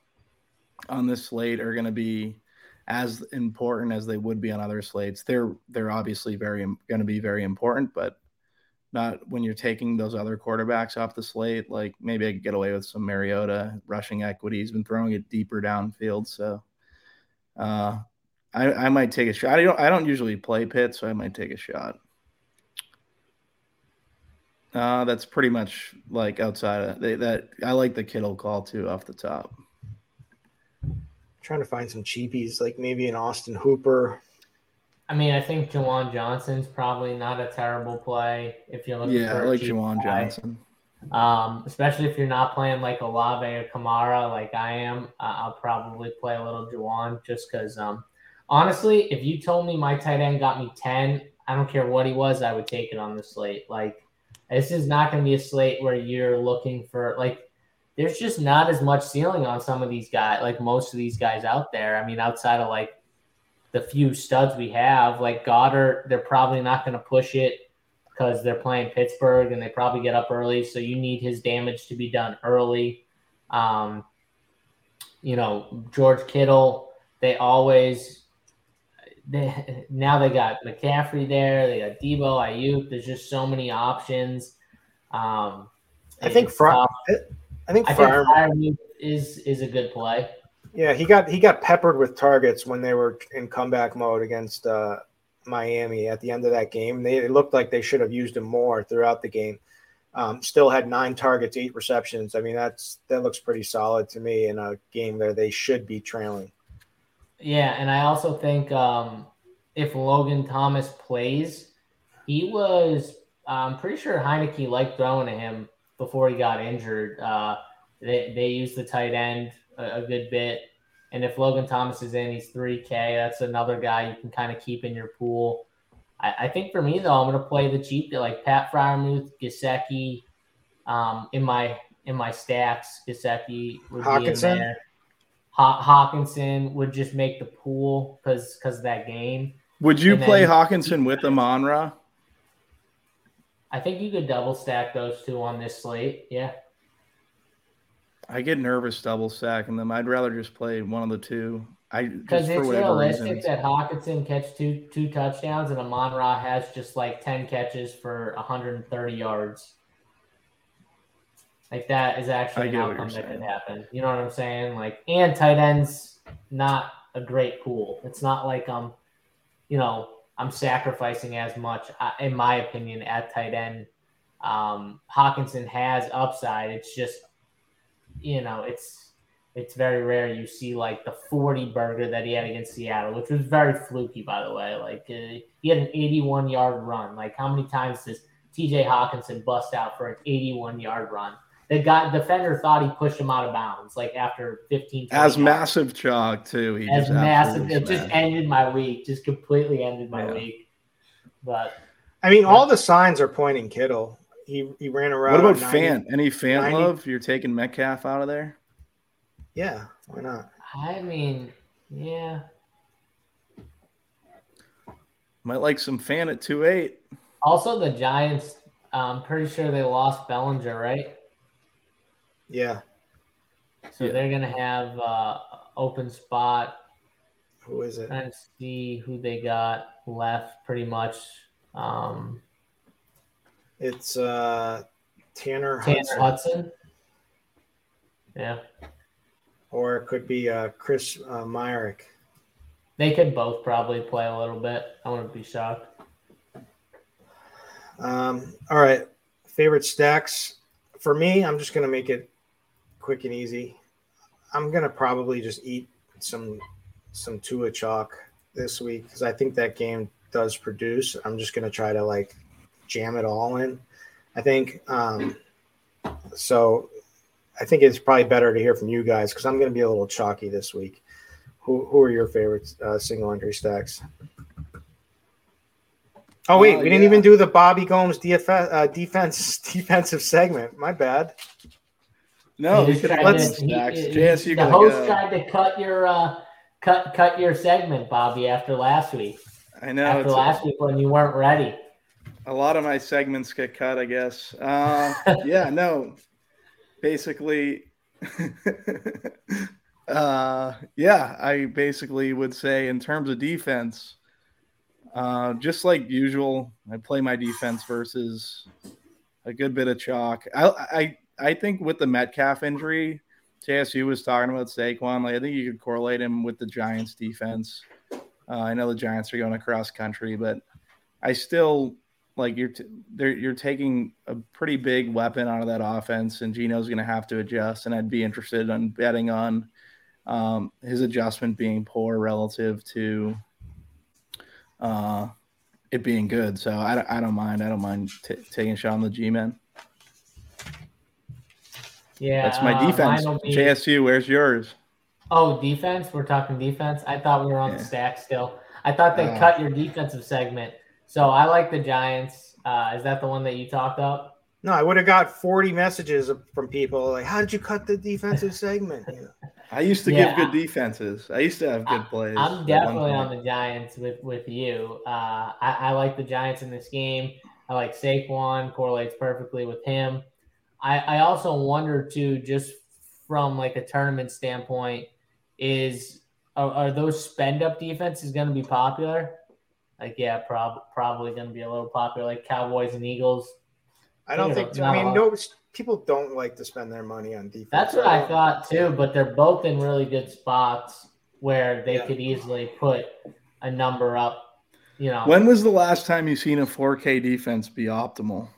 on this slate are going to be as important as they would be on other slates. They're they're obviously very going to be very important, but not when you're taking those other quarterbacks off the slate. Like maybe I could get away with some Mariota rushing equity. He's been throwing it deeper downfield, so. Uh, I, I might take a shot. I don't I don't usually play pit, so I might take a shot. Uh, that's pretty much like outside of they, that. I like the Kittle call too off the top. trying to find some cheapies, like maybe an Austin Hooper. I mean, I think Juwan Johnson's probably not a terrible play if you're looking Yeah, for a like guy. Johnson. Um, especially if you're not playing like Olave or Kamara like I am, uh, I'll probably play a little Juwan just because. Um, honestly, if you told me my tight end got me ten, I don't care what he was, I would take it on the slate. Like this is not going to be a slate where you're looking for like. There's just not as much ceiling on some of these guys, like most of these guys out there. I mean, outside of like the few studs we have, like Goedert, they're probably not going to push it because they're playing Pittsburgh and they probably get up early. So you need his damage to be done early. Um, you know, George Kittle, they always they now they got McCaffrey there, they got Deebo, Aiyuk. There's just so many options. Um, I think Fry. I think I think Fryer, is is a good play. Yeah, he got he got peppered with targets when they were in comeback mode against uh, Miami at the end of that game. They it looked like they should have used him more throughout the game. Um, still had nine targets, eight receptions. I mean, that's that looks pretty solid to me in a game where they should be trailing. Yeah, and I also think um, if Logan Thomas plays, he was. I'm pretty sure Heineke liked throwing to him before he got injured. Uh, they they use the tight end a, a good bit, and if Logan Thomas is in, he's three K. That's another guy you can kind of keep in your pool. I, I think for me though, I'm going to play the cheap like Pat Freiermuth, Gesicki, um, in my in my stacks. Gesicki would be in Hockenson? there. Haw- Hockenson would just make the pool because because of that game. Would you And play then- Hockenson with Amon Ra? I think you could double stack those two on this slate. Yeah. I get nervous double sacking them. I'd rather just play one of the two. I Because it's realistic that Hockenson catch two two touchdowns and Amon Ra has just like ten catches for 130 yards. Like that is actually an outcome that could happen. You know what I'm saying? Like and tight ends not a great pool. It's not like I'm, you know, I'm sacrificing as much, uh, in my opinion, at tight end. Um, Hockenson has upside. It's just, you know, it's it's very rare you see like the 40 burger that he had against Seattle, which was very fluky, by the way. Like uh, he had an 81 yard run. Like how many times does TJ Hockenson bust out for an 81 yard run? The guy defender thought he pushed him out of bounds, like after 15. As yards. massive chalk too. He as just massive. It just ended my week. Just completely ended my Yeah. week. But I mean, all the signs are pointing Kittle. He he ran around. What about on 90 Fant? Any fan 90 love? You're taking Metcalf out of there? Yeah, why not? I mean, yeah. Might like some fan at two eight. Also, the Giants. I'm pretty sure they lost Bellinger, right? Yeah, So Yeah. they're gonna have uh, open spot. who is it? Trying to see who they got left, pretty much. Um, It's uh, Tanner Tanner Hudson, Hudson. Yeah, or it could be uh, Chris uh, Myarick. they could both probably play a little bit. I wouldn't be shocked. Um, all right, favorite stacks for me. I'm just gonna make it quick and easy. I'm gonna probably just eat some some Tua chalk this week because I think that game does produce. I'm just gonna try to like jam it all in. I think um, so. I think it's probably better to hear from you guys because I'm going to be a little chalky this week. Who who are your favorite uh, single entry stacks? Oh wait, Uh, we didn't yeah. even do the Bobby Gomes DFS, uh, defense defensive segment. My bad. No, He we could have tried done to- stacks. he- JS, he- you the host go. tried to cut your uh, cut cut your segment, Bobby, after last week. I know. after It's a, last week when you weren't ready. A lot of my segments get cut, I guess. Uh, yeah, no. Basically, uh, yeah, I basically would say in terms of defense, uh, just like usual, I play my defense versus a good bit of chalk. I, I, I think with the Metcalf injury, JSU was talking about Saquon. Like I think you could correlate him with the Giants defense. Uh, I know the Giants are going across country, but I still like you're t- they're, you're taking a pretty big weapon out of that offense, and Geno's going to have to adjust. And I'd be interested in betting on um, his adjustment being poor relative to uh, it being good. So I, I don't mind. I don't mind t- taking a shot on the G men. Yeah, That's my uh, defense. be- JSU, where's yours? Oh, defense. We're talking defense. I thought we were on Yeah. the stack still. I thought they Uh. cut your defensive segment. So I like the Giants. Uh, is that the one that you talked up? No, I would have got 40 messages from people like, "How did you cut the defensive segment?" You know? I used to Yeah. give good defenses. I used to have good plays. I'm definitely on the Giants with with you. Uh, I, I like the Giants in this game. I like Saquon correlates perfectly with him. I, I also wonder too, just from like a tournament standpoint, is are, are those spend up defenses going to be popular? Like, yeah, prob- probably going to be a little popular, like Cowboys and Eagles. I don't You think. know, I mean, no. no, people don't like to spend their money on defense. That's what I thought too, but they're both in really good spots where they Yeah. could easily put a number up. You know, When was the last time you seen a 4K defense be optimal?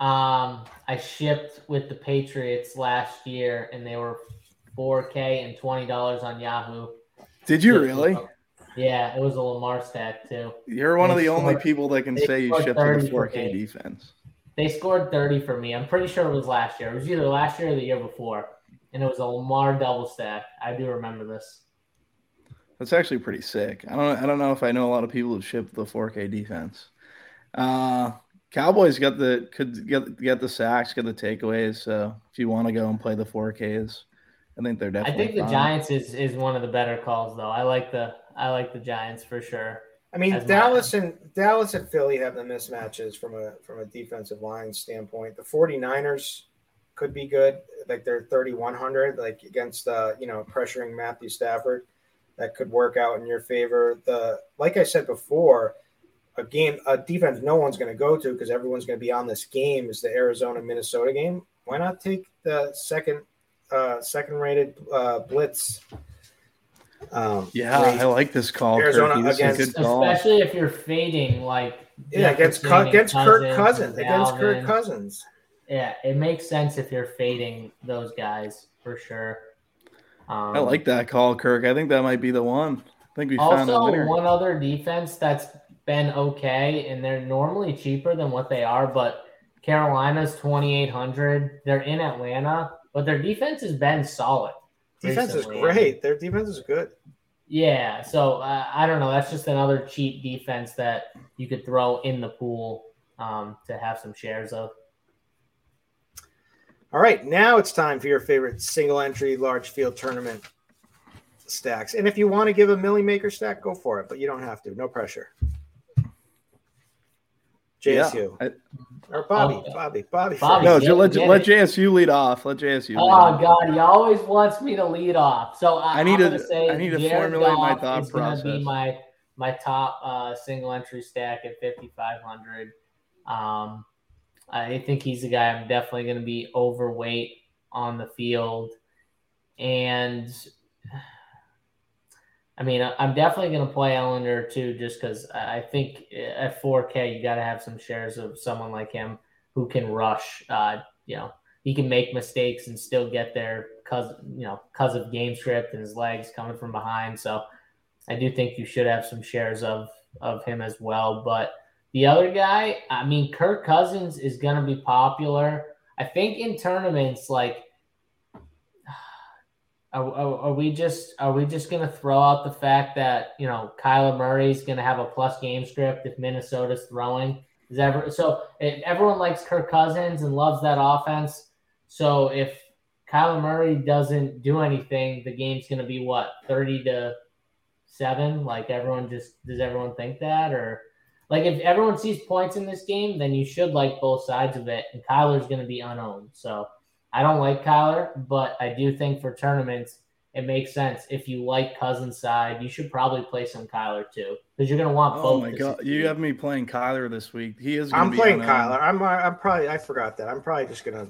Um, I shipped with the Patriots last year, and they were 4K and twenty dollars on Yahoo. Did you really? Yeah, it was a Lamar stack too. You're one of They the only people that can say you scored shipped with 30 a for 4K me. defense. They scored thirty for me. I'm pretty sure it was last year. It was either last year or the year before, and it was a Lamar double stack. I do remember this. That's actually pretty sick. I don't I don't know if I know a lot of people who ship the 4K defense. Uh Cowboys got the could get get the sacks, get the takeaways. So if you want to go and play the 4Ks, I think they're definitely. I think the fine. Giants is is one of the better calls though. I like the I like the Giants for sure. I mean, as Dallas and Dallas and Philly have the mismatches from a from a defensive line standpoint. The 49ers could be good. Like they're 3100 like against uh, you know, pressuring Matthew Stafford. That could work out in your favor. The like I said before, a game a defense no one's going to go to because everyone's going to be on this game is the Arizona Minnesota game. Why not take the second uh second rated uh blitz um Yeah, rate? I like this call. Arizona Kirky. This is a against- good call. Especially if you're fading like Yeah, against Jefferson Cu- and against Kirk Cousins Cousins, and against Kirk Cousins. Yeah, it makes sense if you're fading those guys for sure. Um, I like that call, Kirk. I think that might be the one. I think we found the Also, winner. one other defense that's been okay, and they're normally cheaper than what they are, but Carolina's 2,800. They're in Atlanta, but their defense has been solid. Defense is great. Their defense is good. Yeah, so uh, I don't know. That's just another cheap defense that you could throw in the pool um, to have some shares of. All right, now it's time for your favorite single entry large field tournament stacks. And if you want to give a Milly Maker stack, go for it, but you don't have to. No pressure. JSU Yeah, I- or Bobby, Oh. Bobby, Bobby. Bobby, no, Get j- it, let, get let it. JSU lead off. Let JSU. Lead Oh off. God, he always wants me to lead off. So I, I need I'm to- say I need to Jared formulate my thought is gonna be process. my my top uh, single entry stack at 5500. Um, I think he's the guy I'm definitely going to be overweight on the field, and I mean I'm definitely going to play Ehlinger too, just because I think at 4K you got to have some shares of someone like him who can rush. Uh, you know, he can make mistakes and still get there because you know because of game script and his legs coming from behind. So I do think you should have some shares of of him as well. But the other guy, I mean, Kirk Cousins is going to be popular. I think in tournaments like. Are, are, we just are we just gonna throw out the fact that you know Kyler Murray's gonna have a plus game script if Minnesota's throwing? Is ever so if everyone likes Kirk Cousins and loves that offense. So if Kyler Murray doesn't do anything, the game's gonna be what thirty to seven. Like everyone just does everyone think that or like if everyone sees points in this game, then you should like both sides of it. And Kyler's gonna be unowned. So I don't like Kyler, but I do think for tournaments it makes sense. If you like Cousins' side, you should probably play some Kyler too, because you're gonna want oh both. Oh my god, succeed. you have me playing Kyler this week. He is. Gonna I'm playing unowned. Um, Kyler. I'm I'm probably I forgot that. I'm probably just gonna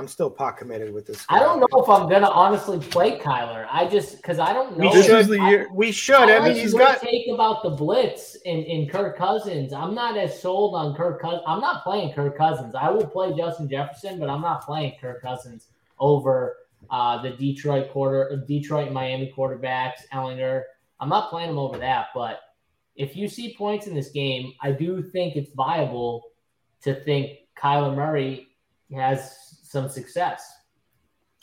I'm still pot committed with this. I don't know if I'm gonna honestly play Kyler. I just because I don't know. We This should. is the year. We should. I I like mean, he's your got. take about the blitz in, in Kirk Cousins. I'm not as sold on Kirk Cousins. I'm not playing Kirk Cousins. I will play Justin Jefferson, but I'm not playing Kirk Cousins over uh, the Detroit quarter, Detroit Miami quarterbacks, Ehlinger. I'm not playing him over that. But if you see points in this game, I do think it's viable to think Kyler Murray has some success.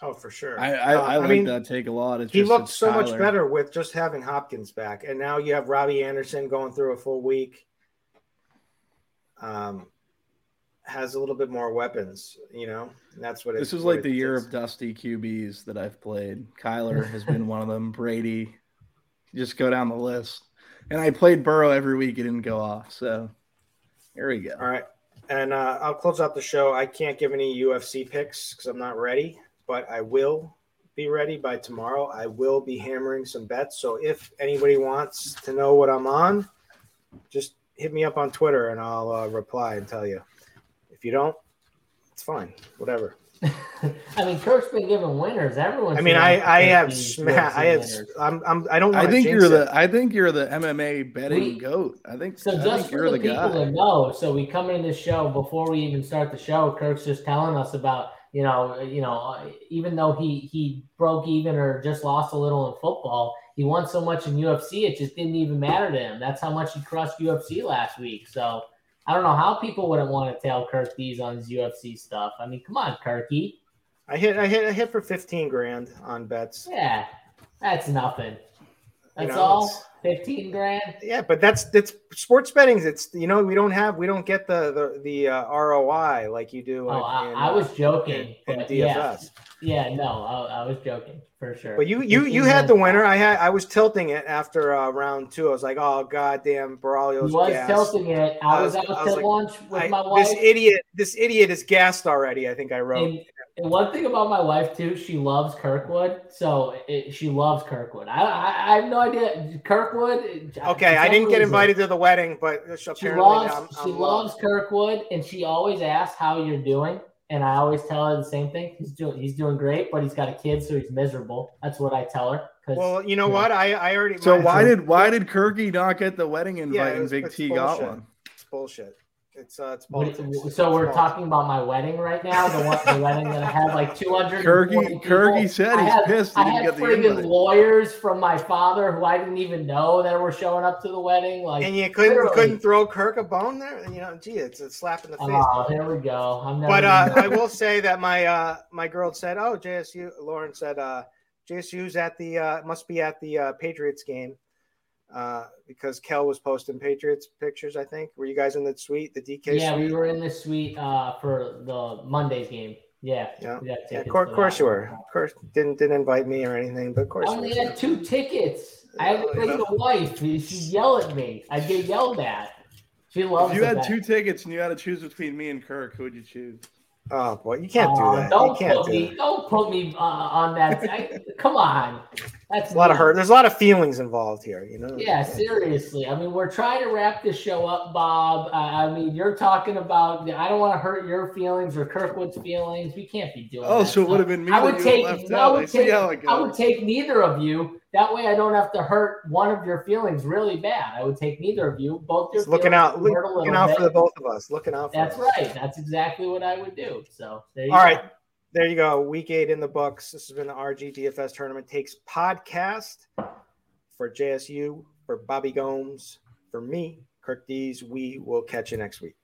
Oh, for sure. I I, Uh, I I like mean, that take a lot. It's he just, looked it's so much better with just having Hopkins back, and now you have Robbie Anderson going through a full week. Um, has a little bit more weapons, you know. And that's what it, This is what like the year is. of dusty QBs that I've played. Kyler has been one of them. Brady, just go down the list. And I played Burrow every week. It didn't go off. So here we go. All right, and uh, I'll close out the show. I can't give any UFC picks because I'm not ready, but I will be ready by tomorrow. I will be hammering some bets. So if anybody wants to know what I'm on, just hit me up on Twitter and I'll uh, reply and tell you. If you don't, it's fine. Whatever. I mean, Kirk's been giving winners. Everyone. I mean, I I have sma- I have winners. I'm I'm I don't. I think you're it. the I think you're the MMA betting We- goat. I think So I just think for you're the, the, people guy. to know, so we come into the show before we even start the show. Kirk's just telling us about you know you know even though he he broke even or just lost a little in football, he won so much in UFC it just didn't even matter to him. That's how much he crushed UFC last week. So I don't know how people wouldn't want to tell Kirk these on his UFC stuff. I mean, come on, Kirky. I hit I hit I hit for 15 grand on bets. Yeah, that's nothing. That's know, all. Fifteen grand. Yeah, but that's that's sports betting. It's you know we don't have we don't get the the the uh, ROI like you do. Oh, in, I, I uh, was joking. in, in DFS. yeah. Yeah, no, I, I was joking for sure. But you you you had the winner. I had I was tilting it after uh, round two. I was like, oh goddamn, He Braulio's was gassed. tilting it. I, I was, was- out I to was like, lunch with I- my wife. this idiot, this idiot is gassed already. I think I wrote. And, and one thing about my wife too, she loves Kirkwood, so it, she loves Kirkwood. I, I I have no idea Kirkwood. uh, okay, I didn't get reason, invited to the wedding, but She loves I'm, she I'm loves Kirkwood, and she always asks how you're doing. And I always tell her the same thing. He's doing he's doing great, but he's got a kid, so he's miserable. That's what I tell her. 'cause- Well, you know Yeah. what? I I already. So why did why did Kirky not get the wedding Yeah, invite it and Big it's T got one? It's bullshit. It's uh, it's What- politics. so we're It's talking about my wedding right now. The one, the wedding that I had like two hundred. Kirky Kirky said I he's had, pissed he I didn't had get the friggin' lawyers from my father who I didn't even know that were showing up to the wedding. Like, And you couldn't literally. couldn't throw Kirk a bone there. You know, gee, it's a slap in the face. oh, here we go. I'm but uh, I will say that my uh, my girl said, "Oh, JSU." Lauren said, uh, "JSU's at the uh, must be at the uh, Patriots game." Uh, because Kel was posting Patriots pictures, I think. Were you guys in the suite, the DK yeah, suite? we were in the suite uh, for the Monday's game. Yeah, Yeah. Yeah, of course, course you were. Of course, didn't didn't invite me or anything, but of course. I only had two tickets. I had to bring yeah. the wife. She'd yell at me. I'd get yelled at. She loves If you had bet. two tickets and you had to choose between me and Kirk, who would you choose? Oh boy, you can't Aw, do that. Don't you can't put do me. that. Don't put me uh, on that. I, come on. That's a lot of hurt. There's a lot of feelings involved here. You know. Yeah, seriously. I mean, we're trying to wrap this show up, Bob. Uh, I mean, you're talking about. I don't want to hurt your feelings or Kirkwood's feelings. We can't be doing. Oh, that so it would have been me I would take. left I would I take. how it I would take neither of you. That way, I don't have to hurt one of your feelings really bad. I would take neither of you. Both your Just looking out, a looking out bit. for the both of us. Looking out. For That's us. right. That's exactly what I would do. So there you All go. right. There you go. Week eight in the books. This has been the RG DFS Tournament Takes podcast for JSU, for Bobby Gomes, for me, Kirk Dees. We will catch you next week.